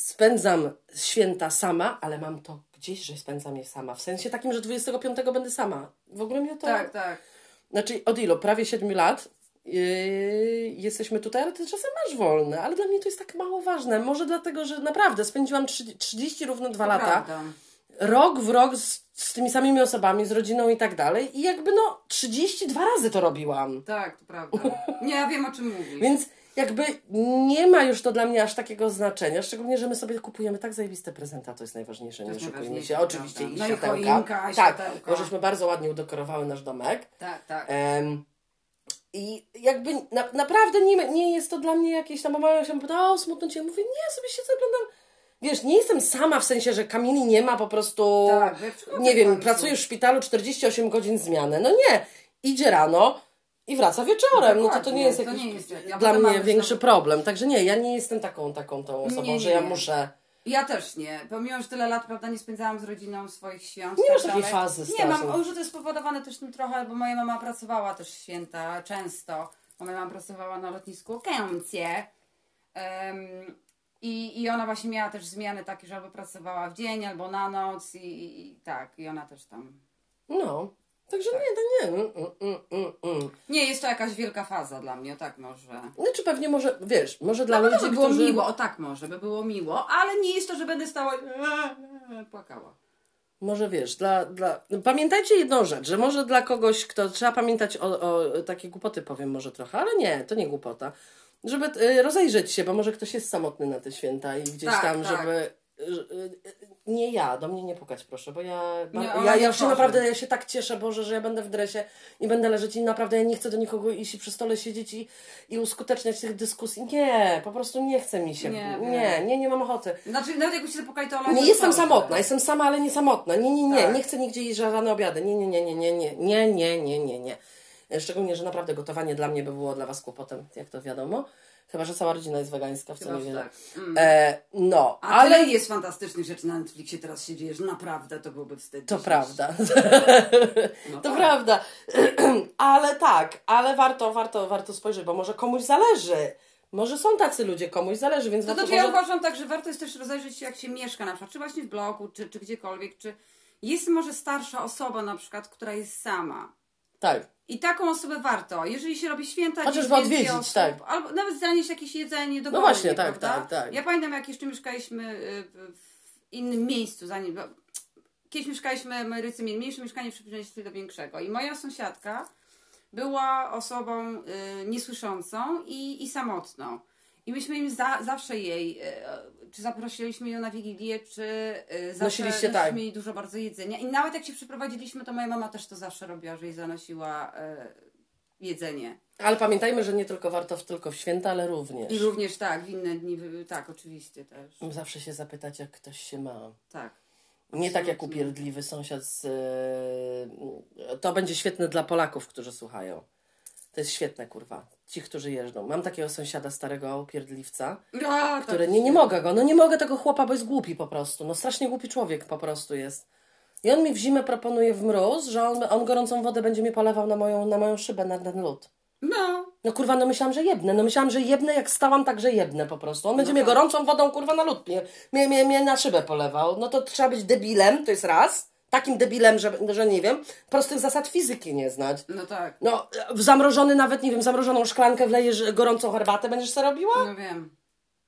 Spędzam święta sama, ale mam to gdzieś, że spędzam je sama. W sensie takim, że 25 będę sama. W ogóle mnie to... Tak, tak. Znaczy od ilu? Prawie 7 lat yy, jesteśmy tutaj, ale ty czasem masz wolne, ale dla mnie to jest tak mało ważne. Może dlatego, że naprawdę spędziłam 30, 30 równo dwa lata, Prawda. rok w rok z, z tymi samymi osobami, z rodziną i tak dalej i jakby no 32 razy to robiłam. Tak, to prawda. Nie, ja wiem o czym mówisz. Więc jakby nie ma już to dla mnie aż takiego znaczenia, szczególnie, że my sobie kupujemy tak zajebiste prezenty, a to jest najważniejsze, nie oszukujmy się. Oczywiście prawda. i No i światełka. choinka, tak, bo żeśmy bardzo ładnie udekorowały nasz domek. Tak, tak. Em, I jakby na, naprawdę nie, nie jest to dla mnie jakieś tam, mama się pyta, o smutno cię, mówię, nie, sobie siedzę, oglądam. Wiesz, nie jestem sama w sensie, że Kamili nie ma po prostu, Tak, nie wiem, końcu. pracuje w szpitalu 48 godzin zmiany. No nie, idzie rano i wraca wieczorem. No to to nie jest jakiś nie jest- ja dla mnie większy problem. Także nie, ja nie jestem taką, taką tą osobą, Nie, nie, że ja muszę... Ja też nie. Pomimo, że tyle lat, prawda, nie spędzałam z rodziną swoich świąt. Nie tak masz takiej fazy, Nie mam, że to jest spowodowane też tym trochę, bo moja mama pracowała też święta często. Bo moja mama pracowała na lotnisku Kęcie. Um, i, I ona właśnie miała też zmiany takie, że albo pracowała w dzień, albo na noc i, i, i tak. I ona też tam... No, także nie, to nie. Mm, mm, mm, mm, mm. Nie, jest to jakaś wielka faza dla mnie, o tak może. Znaczy pewnie może, wiesz, może dla Dla ludzi, by było którzy... miło, o tak może, by było miło, ale nie jest to, że będę stała i płakała. Może wiesz, dla, dla... pamiętajcie jedną rzecz, że może dla kogoś, kto trzeba pamiętać o, o takie głupoty, powiem może trochę, ale nie, to nie głupota. Żeby y, rozejrzeć się, bo może ktoś jest samotny na te święta i gdzieś Tak, tam, tak. żeby. Y, y, Nie ja, do mnie nie pukać proszę, bo ja, Nie, ja, ja, się naprawdę, ja się tak cieszę, Boże, że ja będę w dresie i będę leżeć i naprawdę ja nie chcę do nikogo iść i przy stole siedzieć i, i uskuteczniać tych dyskusji. Nie, po prostu nie chce mi się. Nie, Nie, nie. nie, mam ochoty. Znaczy, nawet jakbyście zapukali to Ola Nie jestem samotna, jestem sama, ale nie samotna. Nie, nie, nie, Tak. nie chcę nigdzie iść żarane obiady. Nie, nie, nie, nie, nie, nie, nie, nie, nie, nie, nie. Szczególnie, że naprawdę gotowanie dla mnie by było dla Was kłopotem, jak to wiadomo. Chyba, że cała rodzina jest wegańska, w co Chyba, nie wiele. tak. Mm. E, no, A ale jest fantastycznych rzeczy na Netflixie teraz się dzieje, że naprawdę to byłby wstyd. to prawda. No To tak. prawda. ale tak, ale warto, warto, warto spojrzeć, bo może komuś zależy. Może są tacy ludzie, komuś zależy, więc To warto znaczy ja może... uważam tak, że warto jest też rozejrzeć się jak się mieszka na przykład, czy właśnie w bloku, czy, czy gdziekolwiek, czy jest może starsza osoba na przykład, która jest sama. Tak. I taką osobę warto, jeżeli się robi święta, Chociaż gdzie jest więcej odwiedzić, osób, tak. Albo nawet zanieść jakieś jedzenie do No właśnie, tak, prawda? tak, tak. Ja pamiętam jak jeszcze mieszkaliśmy y, w innym miejscu, zanim... Kiedyś mieszkaliśmy, moi rodzice mieli mniejsze mieszkanie, przenieśli do większego. I moja sąsiadka była osobą y, niesłyszącą i, i samotną. I myśmy im za, zawsze jej, y, czy zaprosiliśmy ją na Wigilię, czy y, zawsze Nosiliście, nosiliśmy tak. jej dużo bardzo jedzenia. I nawet jak się przeprowadziliśmy, to moja mama też to zawsze robiła, że jej zanosiła y, jedzenie. Ale pamiętajmy, że nie tylko warto w, tylko w święta, ale również. I również tak, w inne dni, y, tak, oczywiście też. Zawsze się zapytać, jak ktoś się ma. Tak. Nie tak jak upierdliwy sąsiad z... e, To będzie świetne dla Polaków, którzy słuchają. To jest świetne, kurwa. Ci, którzy jeżdżą. Mam takiego sąsiada starego upierdliwca, A, który... Nie, nie mogę go. No nie mogę tego chłopa, bo jest głupi po prostu. No strasznie głupi człowiek po prostu jest. I on mi w zimę proponuje w mróz, że on, on gorącą wodę będzie mi polewał na moją, na moją szybę, na ten lód. No, No kurwa, no myślałam, że jebnę. No myślałam, że jebnę, jak stałam, tak, że jebnę po prostu. On będzie No mnie tak. gorącą wodą, kurwa, na lód. Mnie, mnie, mnie, mnie na szybę polewał. No to trzeba być debilem, to jest raz. Takim debilem, że, że nie wiem, prostych zasad fizyki nie znać. no tak. No, w zamrożony nawet, nie wiem, zamrożoną szklankę wlejesz gorącą herbatę, będziesz sobie robiła? No wiem.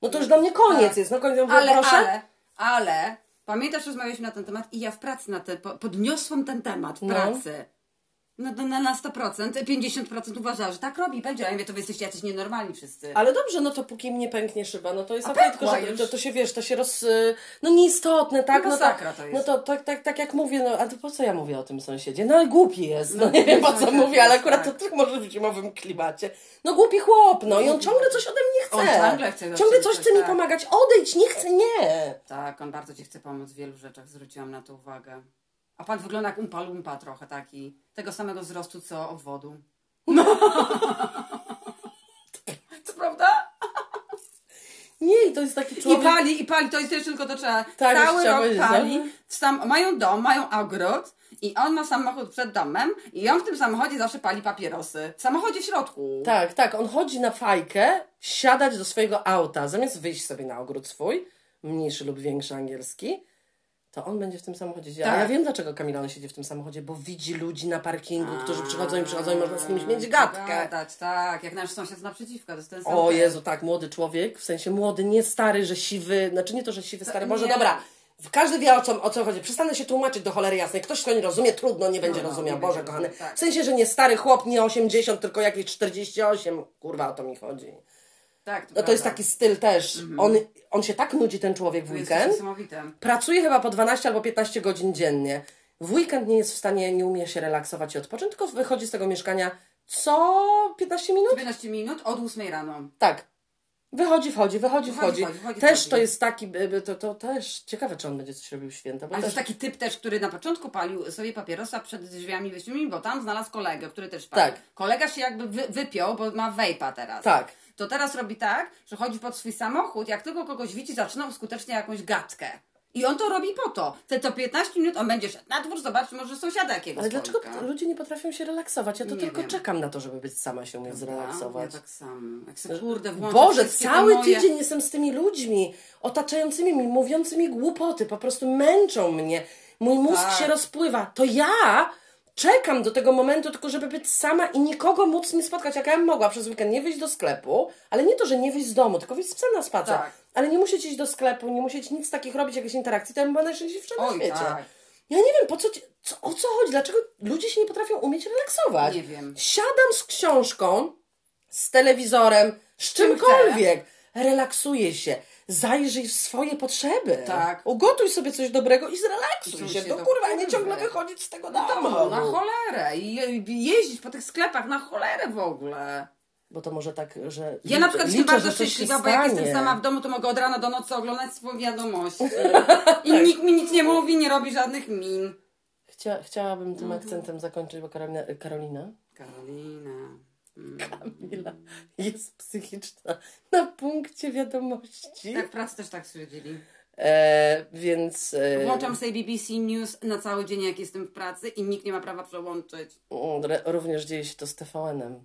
No to już dla mnie koniec Tak. jest. No koniec, Ale, proszę. ale, ale, pamiętasz, rozmawialiśmy na ten temat i ja w pracy na te, po- podniosłam ten temat w No. pracy. No, no, na, na 100%, 50% uważała, że tak robi, będzie. A ja mówię, to wy jesteście jacyś nienormalni wszyscy. Ale dobrze, no to póki mnie pęknie szyba, no to jest A okej, pękła tylko że już. to, to się wiesz, to się roz... y, No nieistotne, tak? No No, masakra to, to jest. no to tak, tak, tak jak mówię, no a to po co ja mówię o tym sąsiedzie? No ale głupi jest, no, No, nie wiem po co sąsiad mówię, ale jest, akurat tak. to tak może w zimowym klimacie. No głupi chłop, no i on ciągle coś ode mnie chce. On ciągle chce Ciągle ciebie coś coś, chce mi tak. pomagać, odejdź, nie chcę, nie. Tak, on bardzo ci chce pomóc w wielu rzeczach, zwróciłam na to uwagę. A pan wygląda jak umpa lumpa trochę taki. Tego samego wzrostu co obwodu. Co prawda? Nie, i to jest taki I człowiek... pali, i pali, to jest też tylko to trzeba. Tak, Cały rok pali. no. Sam, mają dom, mają ogród i on ma samochód przed domem i on w tym samochodzie zawsze pali papierosy. W samochodzie w środku. Tak, tak, on chodzi na fajkę, siadać do swojego auta, zamiast wyjść sobie na ogród swój, mniejszy lub większy angielski, to on będzie w tym samochodzie siedział. A Tak. ja wiem, dlaczego Kamila on siedzi w tym samochodzie, bo widzi ludzi na parkingu, którzy przychodzą i przychodzą i można z kimś mieć gadkę. Gadać, tak, jak nasz sąsiad z naprzeciwka, to jest ten sam. O. Jezu, tak, młody człowiek, w sensie młody, nie stary, że siwy, znaczy nie to, że siwy, stary, może dobra, każdy wie o co, o co chodzi. Przestanę się tłumaczyć do cholery jasnej. Ktoś, kto nie rozumie, trudno, nie będzie no, rozumiał. nie Boże będzie kochany. tak. W sensie, że nie stary chłop, nie 80, tylko jakieś 48. Kurwa, o to mi chodzi. Tak, to No to jest taki styl też. On, on się tak nudzi, ten człowiek w To jest weekend. niesamowite. Pracuje chyba po 12 albo 15 godzin dziennie. W weekend nie jest w stanie, nie umie się relaksować i odpocząć, tylko wychodzi z tego mieszkania co 15 minut? 15 minut od 8 rano. Tak. Wychodzi, wchodzi, wychodzi, wchodzi. wchodzi, wchodzi, też wchodzi. to jest taki, to, to też ciekawe, czy on będzie coś robił w święta. Ale to też, jest taki typ też, który na początku palił sobie papierosa przed drzwiami wyjściowymi, bo tam znalazł kolegę, który też palił. Tak. Kolega się jakby wy, wypiął, bo ma vejpa teraz. Tak. To teraz robi tak, że chodzi pod swój samochód, jak tylko kogoś widzi, zaczyna skutecznie jakąś gadkę. I on to robi po to. Te to 15 minut on będzie szedł na dwór, zobaczyć może sąsiada jakiegoś Ale dlaczego spotka. ludzie nie potrafią się relaksować? Ja to Nie tylko wiem. czekam na to, żeby być sama się umieć Ja zrelaksować. tak samo. Jak sobie kurde Boże, cały moje... tydzień jestem z tymi ludźmi otaczającymi mi, mówiącymi głupoty, po prostu męczą mnie. Mój mózg Tak. się rozpływa. To ja czekam do tego momentu, tylko żeby być sama i nikogo móc nie spotkać. Jak ja mogła przez weekend nie wyjść do sklepu, ale nie to, że nie wyjść z domu, tylko wyjść z psem na spacer. Tak. Ale nie musieć iść do sklepu, nie musieć nic takich robić, jakiejś interakcji, to ja bym była najszczęśliwsza na świecie. tak. Ja nie wiem, po co, ci- co, o co chodzi, dlaczego ludzie się nie potrafią umieć relaksować. Nie wiem. Siadam z książką, z telewizorem, z czym czymkolwiek. Relaksuję się. Zajrzyj w swoje potrzeby. Tak. Ugotuj sobie coś dobrego i zrelaksuj się. się No do kurwa, nie ciągle wychodzić z tego domu. No, na cholerę. I jeździć po tych sklepach na cholerę w ogóle. Bo to może tak, że Ja na przykład jestem bardzo szczęśliwa, bo jak jestem sama w domu, to mogę od rana do nocy oglądać swoją wiadomość. I nikt mi nic nie mówi, nie robi żadnych min. Chcia, chciałabym Mhm. tym akcentem zakończyć, bo Karolina, Karolina Karolina. Mm. Kamila jest psychiczna na punkcie wiadomości. Tak, pracy też tak stwierdzili. E, więc e, Włączam sobie BBC News na cały dzień, jak jestem w pracy i nikt nie ma prawa przełączyć. mm, również dzieje się to z TVN-em.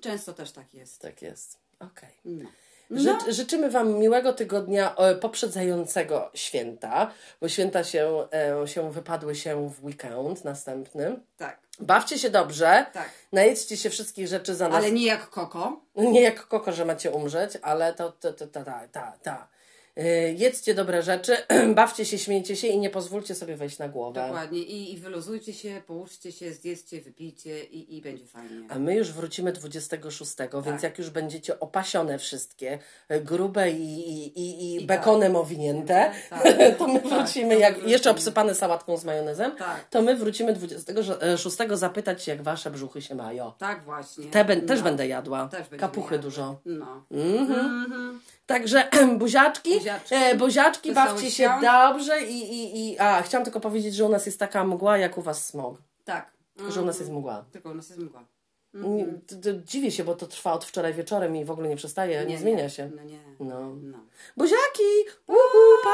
Często też tak jest. Tak jest. Okej. No. Ży- Życzymy Wam miłego tygodnia poprzedzającego święta, bo święta się, e, się wypadły się w weekend następny. Tak, Bawcie się dobrze, tak. najedzcie się wszystkich rzeczy za nas. Ale nie jak Koko. Nie jak koko, że macie umrzeć, ale to to, to, to, ta, ta, ta. E, Jedzcie dobre rzeczy, bawcie się, śmiejcie się i nie pozwólcie sobie wejść na głowę. Dokładnie. I, I wyluzujcie się, połóżcie się, zjedzcie, wypijcie i, i będzie fajnie. A my już wrócimy 26, Tak. więc jak już będziecie opasione wszystkie, e, grube i, i, i, i I bekonem owinięte, Tak, to my tak, wrócimy, jak wrócimy. jeszcze obsypane sałatką z majonezem, Tak. to my wrócimy 26 zapytać jak wasze brzuchy się mają. Tak właśnie. Te też No. będę jadła. Też Kapuchy jadły. dużo. No. Także buziaczki, Buziaczki. e, buziaczki bawcie się dobrze i, i, i... A, chciałam tylko powiedzieć, że u nas jest taka mgła, jak u was smog. Tak. Że u nas jest mgła. Tylko u nas jest mgła. Nie, to dziwię się, bo to trwa od wczoraj wieczorem i w ogóle nie przestaje, nie, zmienia się. No nie. No. No. Buziaki! Uhu, pa!